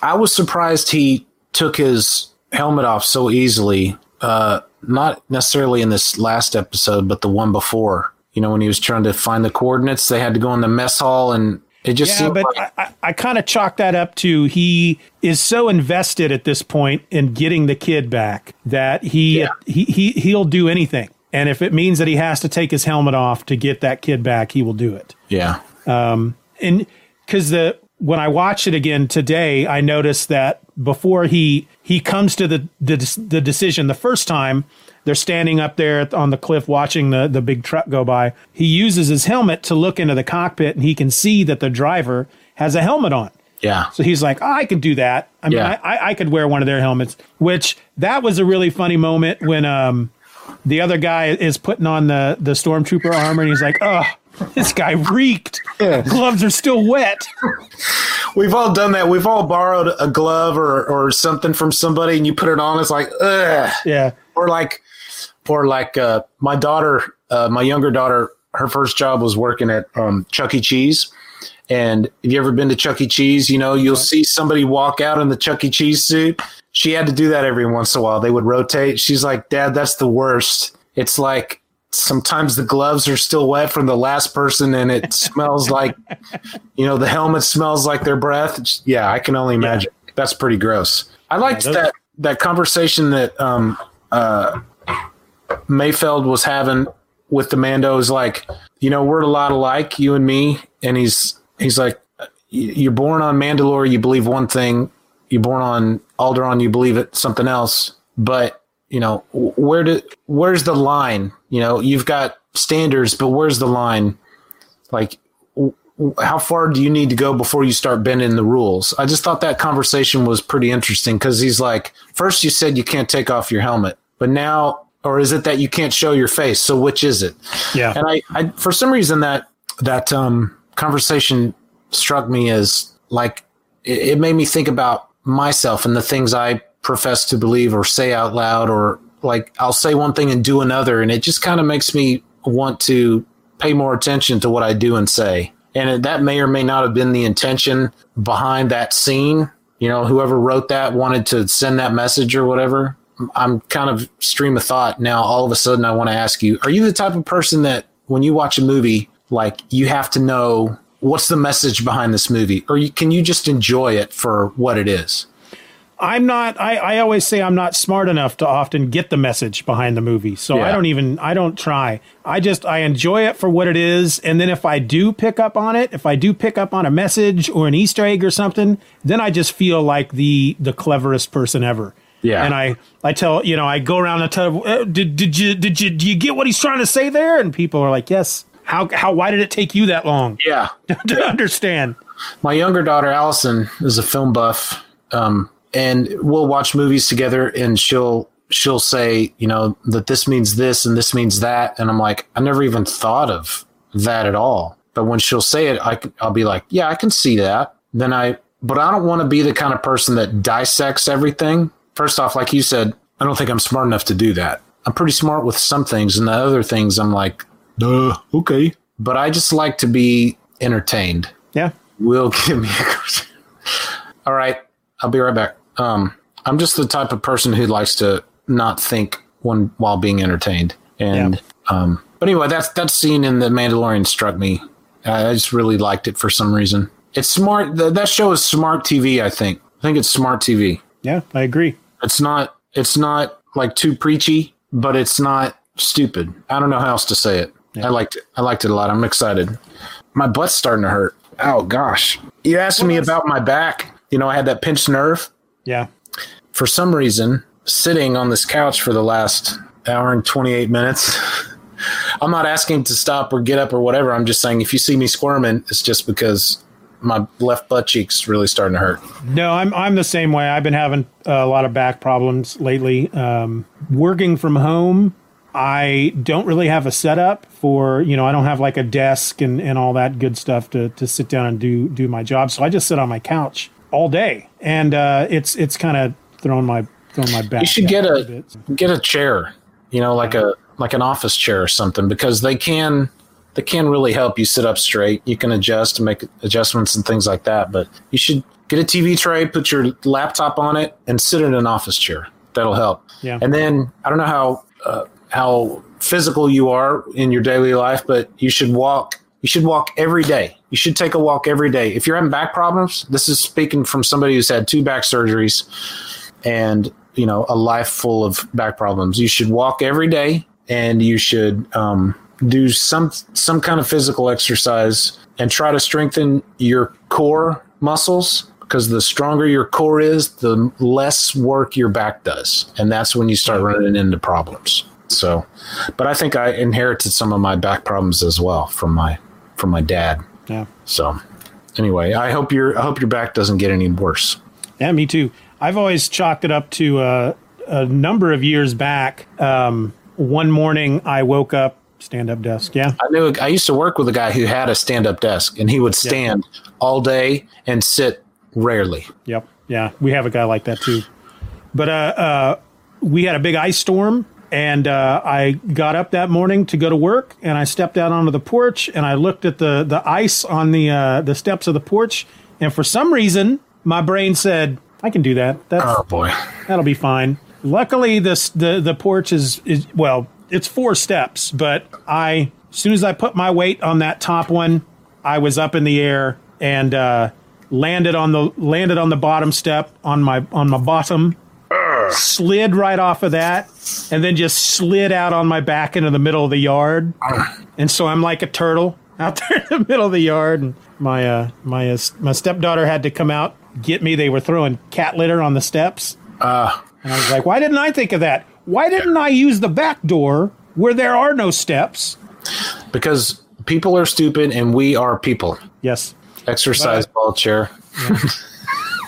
I was surprised he took his helmet off so easily. Uh, not necessarily in this last episode, but the one before. You know, when he was trying to find the coordinates, they had to go in the mess hall, and it just Yeah, seemed but like, I, I, I kind of chalk that up to he is so invested at this point in getting the kid back that he Yeah. he, he he'll do anything. And if it means that he has to take his helmet off to get that kid back, he will do it. yeah, Um, and because the when I watched it again today, I noticed that before he he comes to the the, the decision the first time, they're standing up there on the cliff watching the the big truck go by. He uses his helmet to look into the cockpit, and he can see that the driver has a helmet on. yeah, So he's like, oh, I could do that. I mean, Yeah. I, I, I could wear one of their helmets. Which that was a really funny moment when um the other guy is putting on the the stormtrooper armor, and he's like, oh. This guy reeked. Gloves are still wet. we've all done that. We've all borrowed a glove or or something from somebody, and you put it on. It's like, ugh. Yeah. or like or like uh, my daughter uh, my younger daughter her first job was working at um, chuck e cheese and have you ever been to chuck e. Cheese? You know you'll see somebody walk out in the chuck e. Cheese suit. She had to do that every once in a while. They would rotate. She's like dad that's the worst. It's like sometimes the gloves are still wet from the last person and it smells like you know the helmet smells like their breath. Yeah i can only imagine. That's pretty gross. I liked those- that that conversation that um Mayfeld was having with the Mando. Is like, you know, we're a lot alike, you and me. And he's he's like, you're born on Mandalore, you believe one thing. You're born on Alderaan, you believe it something else. But you know, where do where's the line? You know, you've got standards, but where's the line? Like, how far do you need to go before you start bending the rules? I just thought that conversation was pretty interesting because he's like, first you said you can't take off your helmet, but now, or is it that you can't show your face? So which is it? Yeah. And I, I for some reason that that um, conversation struck me as like it, made me think about myself and the things I profess to believe or say out loud, or like I'll say one thing and do another, and it just kind of makes me want to pay more attention to what I do and say. And that may or may not have been the intention behind that scene. You know, whoever wrote that wanted to send that message or whatever. I'm kind of stream of thought now. All of a sudden, I want to ask you: Are you the type of person that when you watch a movie, like you have to know what's the message behind this movie, or you, can you just enjoy it for what it is? I'm not I, I always say I'm not smart enough to often get the message behind the movie. So I don't even I don't try. I just I enjoy it for what it is and then if I do pick up on it, if I do pick up on a message or an easter egg or something, then I just feel like the the cleverest person ever. Yeah. And I I tell, you know, I go around and tell uh, did did you did you do you get what he's trying to say there? And people are like, "Yes." How how why did it take you that long Yeah, to understand? my younger daughter Allison is a film buff, um, and we'll watch movies together, and she'll she'll say, you know, that this means this and this means that, and I'm like, I never even thought of that at all. But when she'll say it, I I'll be like, yeah, I can see that. Then I, but I don't want to be the kind of person that dissects everything. First off, like you said, I don't think I'm smart enough to do that. I'm pretty smart with some things, and the other things, I'm like, duh, okay. But I just like to be entertained Yeah. will give me a question. All right, I'll be right back. Um, I'm just the type of person who likes to not think when while being entertained. And um, but anyway, that's that scene in the Mandalorian struck me. I just really liked it for some reason. It's smart. Th- that show is smart TV. I think. I think it's smart TV. Yeah, I agree. It's not. It's not like too preachy, but it's not stupid. I don't know how else to say it. I liked it. I liked it a lot. I'm excited. My butt's starting to hurt. Oh gosh. You asked me about my back. You know, I had that pinched nerve. Yeah. For some reason, sitting on this couch for the last hour and 28 minutes, I'm not asking to stop or get up or whatever. I'm just saying if you see me squirming, it's just because my left butt cheek's really starting to hurt. No, I'm I'm the same way. I've been having a lot of back problems lately. Um, working from home, I don't really have a setup for you know I don't have like a desk and, and all that good stuff to to sit down and do do my job. So I just sit on my couch all day, and uh, it's it's kind of throwing my throwing my back. You should get a, a get a chair, you know, like a like an office chair or something, because they can they can really help you sit up straight. You can adjust and make adjustments and things like that. But you should get a TV tray, put your laptop on it, and sit in an office chair. That'll help. Yeah. And then I don't know how uh, how physical you are in your daily life, but you should walk. You should walk every day. You should take a walk every day. If you're having back problems, this is speaking from somebody who's had two back surgeries and you know a life full of back problems. You should walk every day, and you should um, do some some kind of physical exercise and try to strengthen your core muscles because the stronger your core is, the less work your back does, and that's when you start running into problems. So, but I think I inherited some of my back problems as well from my from my dad. Yeah. So, anyway, I hope your I hope your back doesn't get any worse. Yeah, me too. I've always chalked it up to uh, a number of years back. Um, one morning, I woke up, stand up desk. Yeah. I knew I used to work with a guy who had a stand up desk, and he would stand all day and sit rarely. Yep. Yeah. We have a guy like that too. But uh, uh, we had a big ice storm, and uh, I got up that morning to go to work, and I stepped out onto the porch, and I looked at the the ice on the uh, the steps of the porch, and for some reason, my brain said, "I can do that. That's Oh boy. That'll be fine. Luckily, this the the porch is is well, it's four steps, but I as soon as I put my weight on that top one, I was up in the air and uh, landed on the landed on the bottom step on my on my bottom, slid right off of that, and then just slid out on my back into the middle of the yard, and so I'm like a turtle out there in the middle of the yard, and my uh, my uh, my stepdaughter had to come out get me. They were throwing cat litter on the steps. Uh, And I was like, why didn't I think of that? Why didn't I use the back door where there are no steps? because people are stupid and we are people. Yes, Exercise ball chair.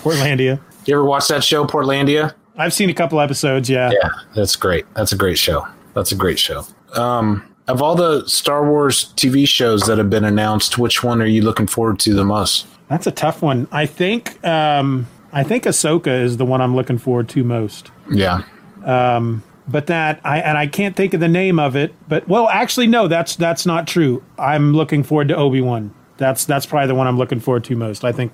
Portlandia. You ever watch that show, Portlandia? I've seen a couple episodes. Yeah. Yeah, that's great. That's a great show. That's a great show. Um, of all the Star Wars TV shows that have been announced, which one are you looking forward to the most? that's a tough one. I think um, I think Ahsoka is the one I'm looking forward to most. Yeah. But that I and I can't think of the name of it. But well, actually, no, that's that's not true. I'm looking forward to Obi Wan. That's that's probably the one I'm looking forward to most. I think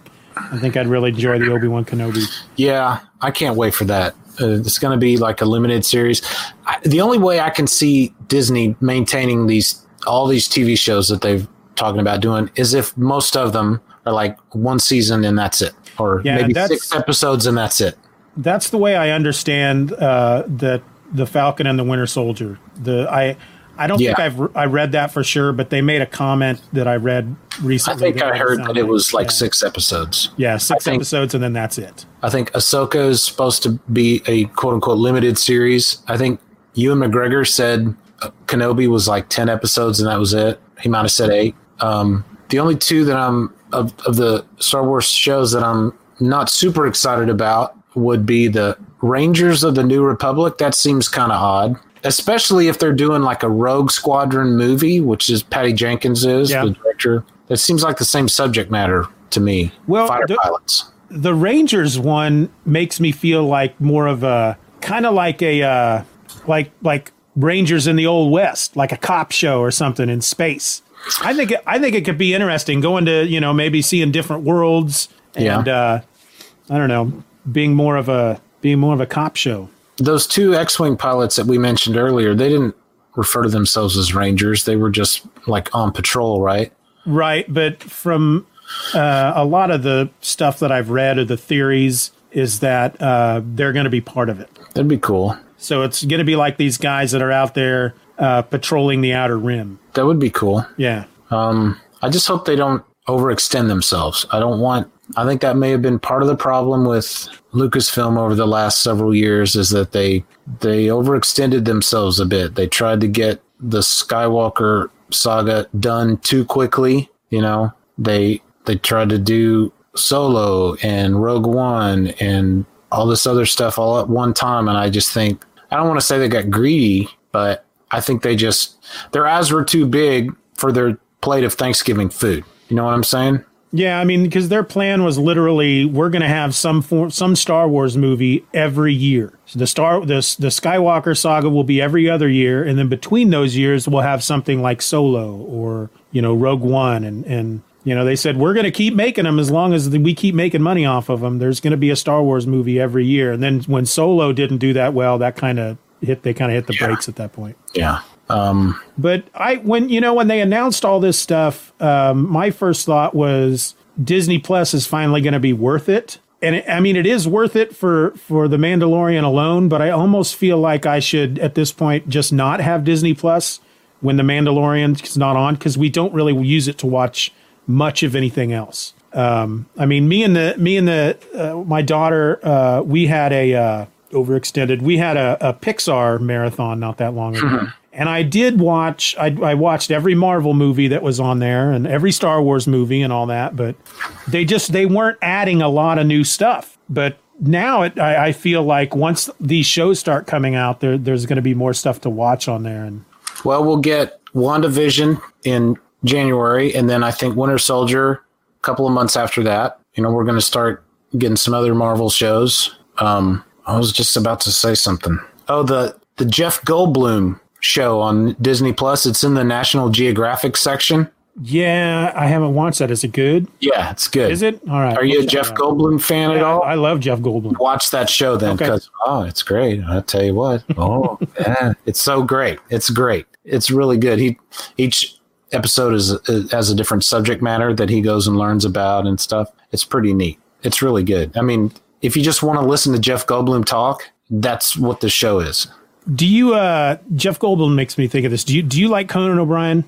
I think I'd really enjoy the Obi Wan Kenobi. Yeah, I can't wait for that. Uh, it's going to be like a limited series. I, the only way I can see Disney maintaining these all these TV shows that they've talking about doing is if most of them are like one season and that's it, or Yeah, maybe six episodes and that's it. that's the way I understand uh, that the Falcon and the Winter Soldier. The I I don't think I've re- I read that for sure, but they made a comment that I read recently. I think I heard that it was like yeah. six episodes. Yeah, six think- episodes, and then that's it. I think Ahsoka is supposed to be a quote unquote limited series. I think Ewan McGregor said uh, Kenobi was like 10 episodes and that was it. He might have said eight. Um, the only two that I'm of, of the Star Wars shows that I'm not super excited about would be the Rangers of the New Republic. That seems kind of odd, especially if they're doing like a Rogue Squadron movie, which is Patty Jenkins is Yeah. the director. It seems like the same subject matter to me. Well, fighter the- pilots. The Rangers one makes me feel like more of a kind of like a uh, like like Rangers in the Old West, like a cop show or something in space. I think it, I think it could be interesting going to you know maybe seeing different worlds and uh, I don't know being more of a being more of a cop show. Those two X-wing pilots that we mentioned earlier, they didn't refer to themselves as Rangers. They were just like on patrol, right? Right, but from uh, a lot of the stuff that I've read or the theories is that uh, they're going to be part of it. That'd be cool. So it's going to be like these guys that are out there uh, patrolling the outer rim. That would be cool. Yeah, I just hope they don't overextend themselves. I don't want. I think that may have been part of the problem with Lucasfilm over the last several years is that they they overextended themselves a bit. They tried to get the Skywalker saga done too quickly. You know, they they tried to do Solo and Rogue One and all this other stuff all at one time, and I just think I don't want to say they got greedy, but I think they just their eyes were too big for their plate of Thanksgiving food. You know what I'm saying? Yeah, I mean, because their plan was literally we're going to have some form, some Star Wars movie every year. So the Star the the Skywalker saga will be every other year, and then between those years we'll have something like Solo or you know Rogue One, and and you know they said we're going to keep making them as long as we keep making money off of them. There's going to be a Star Wars movie every year, and then when Solo didn't do that well, that kind of hit they kind of hit the Yeah. brakes at that point. Yeah. Um, But I, when you know, when they announced all this stuff, um, my first thought was Disney Plus is finally going to be worth it. And it, I mean, it is worth it for for the Mandalorian alone. But I almost feel like I should, at this point, just not have Disney Plus when the Mandalorian is not on because we don't really use it to watch much of anything else. Um, I mean, me and the me and the uh, my daughter, uh, we had a uh, overextended. We had a, a Pixar marathon not that long ago, and I did watch. I, I watched every Marvel movie that was on there and every Star Wars movie and all that. But they just they weren't adding a lot of new stuff. But now it, I, I feel like once these shows start coming out, there there's going to be more stuff to watch on there. And well, we'll get WandaVision in January, and then I think Winter Soldier a couple of months after that. You know, we're going to start getting some other Marvel shows. Um, I was just about to say something. Oh, the the Jeff Goldblum show on Disney Plus. It's in the National Geographic section. yeah, I haven't watched that. Is it good? Yeah, it's good. Is it? All right. Are you a Jeff. Goldblum fan at all? I, love Jeff Goldblum. watch that show then Okay. because oh it's great i tell you what oh yeah it's so great it's great it's really good he each episode is, is has a different subject matter that he goes and learns about and stuff it's pretty neat it's really good i mean if you just want to listen to jeff goldblum talk that's what the show is Do you? uh Jeff Goldblum makes me think of this. Do you? Do you like Conan O'Brien?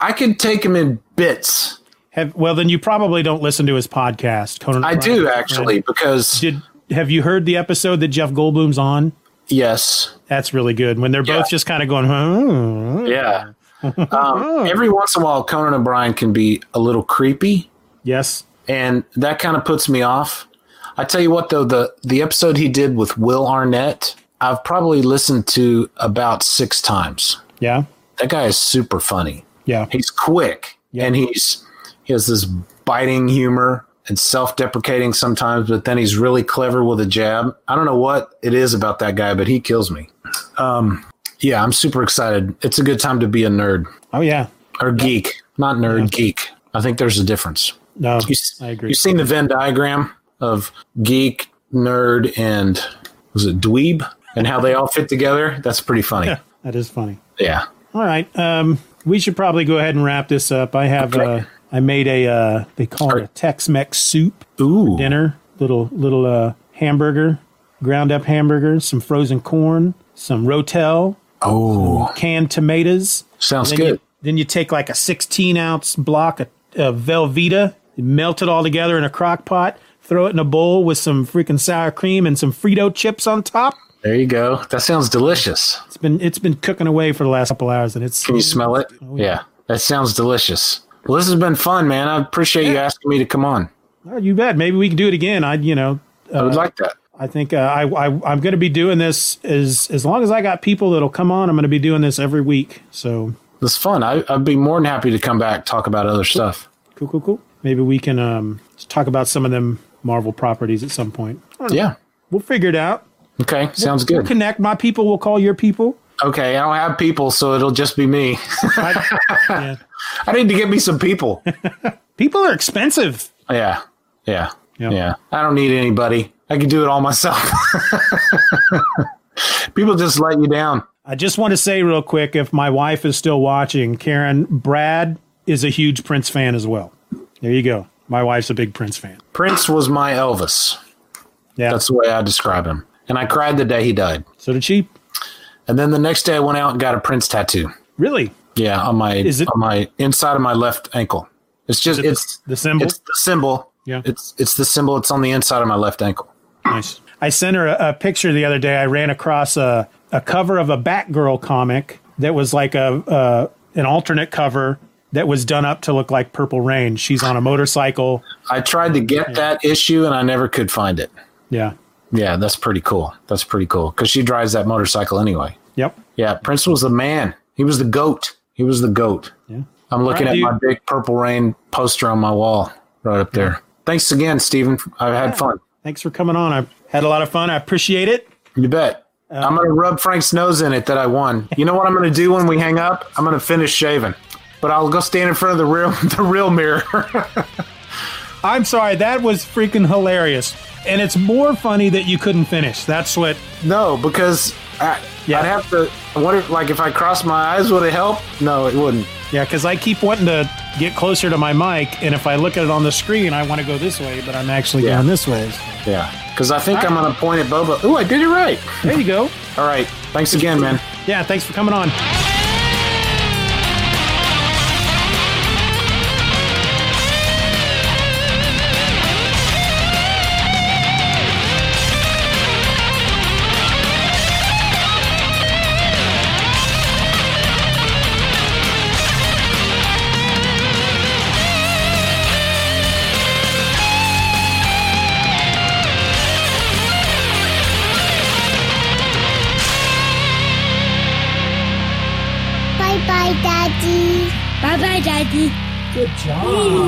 i could take him in bits Have well, then you probably don't listen to his podcast. Conan. i O'Brien. do actually because Did have you heard the episode that Jeff Goldblum's on? yes That's really good. When they're Yeah. both just kind of going, huh? yeah um, every once in a while conan o'brien can be a little creepy Yes. and that kind of puts me off. I tell you what, though the the episode he did with Will Arnett, I've probably listened to about six times. Yeah. That guy is super funny. Yeah. He's quick, Yeah. and he's he has this biting humor and self deprecating sometimes, but then he's really clever with a jab. I don't know what it is about that guy, but he kills me. Um, yeah, I'm super excited. It's a good time to be a nerd Oh yeah. or geek, not nerd, geek. I think there's a difference. No, You, I agree. You've seen the Venn diagram of geek, nerd, and was it dweeb, and how they all fit together? That's pretty funny. that is funny. yeah. All right. Um, we should probably go ahead and wrap this up. I have. Okay. Uh, I made a. Uh, they call it a Tex-Mex soup Ooh. dinner. Little little uh, hamburger, ground up hamburger, some frozen corn, some rotel, Oh, canned tomatoes. sounds then good. You, then you take like a 16 ounce block of, of Velveeta, melt it all together in a crock pot, throw it in a bowl with some freaking sour cream and some Frito chips on top. There you go. That sounds delicious. It's been it's been cooking away for the last couple hours, and it's Can you smell it? yeah. That sounds delicious. Well, this has been fun, man. I appreciate you asking me to come on. Oh, you bet. Maybe we can do it again. I you know I would like that. I think uh, I, I I'm going to be doing this as as long as I got people that'll come on. I'm going to be doing this every week. So It's fun. I, I'd be more than happy to come back talk about other stuff. cool, cool, cool. Maybe we can um talk about some of them Marvel properties at some point. Yeah. We'll figure it out. Okay. Sounds We'll good. connect. My people will call your people. Okay. I don't have people, so it'll just be me. I- yeah. I need to get me some people. People are expensive. Yeah. Yeah. Yeah. Yeah. I don't need anybody. I can do it all myself. People just let you down. I just want to say real quick if my wife is still watching, Karen, Brad is a huge Prince fan as well. There you go. My wife's a big Prince fan. Prince was my Elvis. Yeah. That's the way I describe him. And I cried the day he died. so did she. And then the next day I went out and got a Prince tattoo. Really? Yeah, on my Is it- on my inside of my left ankle. It's just it it's the symbol? It's the symbol. Yeah. It's it's the symbol. It's on the inside of my left ankle. Nice. I sent her a, a picture the other day. I ran across a, a cover of a Batgirl comic that was like a uh, an alternate cover that was done up to look like Purple Rain. She's on a motorcycle. I tried to get that issue and I never could find it. Yeah. Yeah, that's pretty cool. That's pretty cool because she drives that motorcycle anyway. Yep. Yeah, Prince was the man. He was the goat. He was the goat. Yeah. I'm looking Right, at my big Purple Rain poster on my wall right up there. Thanks again, Stephen. I've had fun. Thanks for coming on. I had a lot of fun. I appreciate it. You bet. Uh, I'm going to rub Frank's nose in it that I won. You know what I'm going to do when we hang up? I'm going to finish shaving. But I'll go stand in front of the real the real mirror. I'm sorry. That was freaking hilarious. And it's more funny that you couldn't finish. That's what. no, because I, Yeah. I'd have to. What if, like, if I crossed my eyes, would it help? No, it wouldn't. Yeah, because I keep wanting to get closer to my mic, and if I look at it on the screen, I want to go this way, but I'm actually Yeah. going this way. Yeah, because I think I'm going to point at Boba. Ooh, I did it right. There you go. All right. Thanks again, man. Yeah, thanks for coming on. Good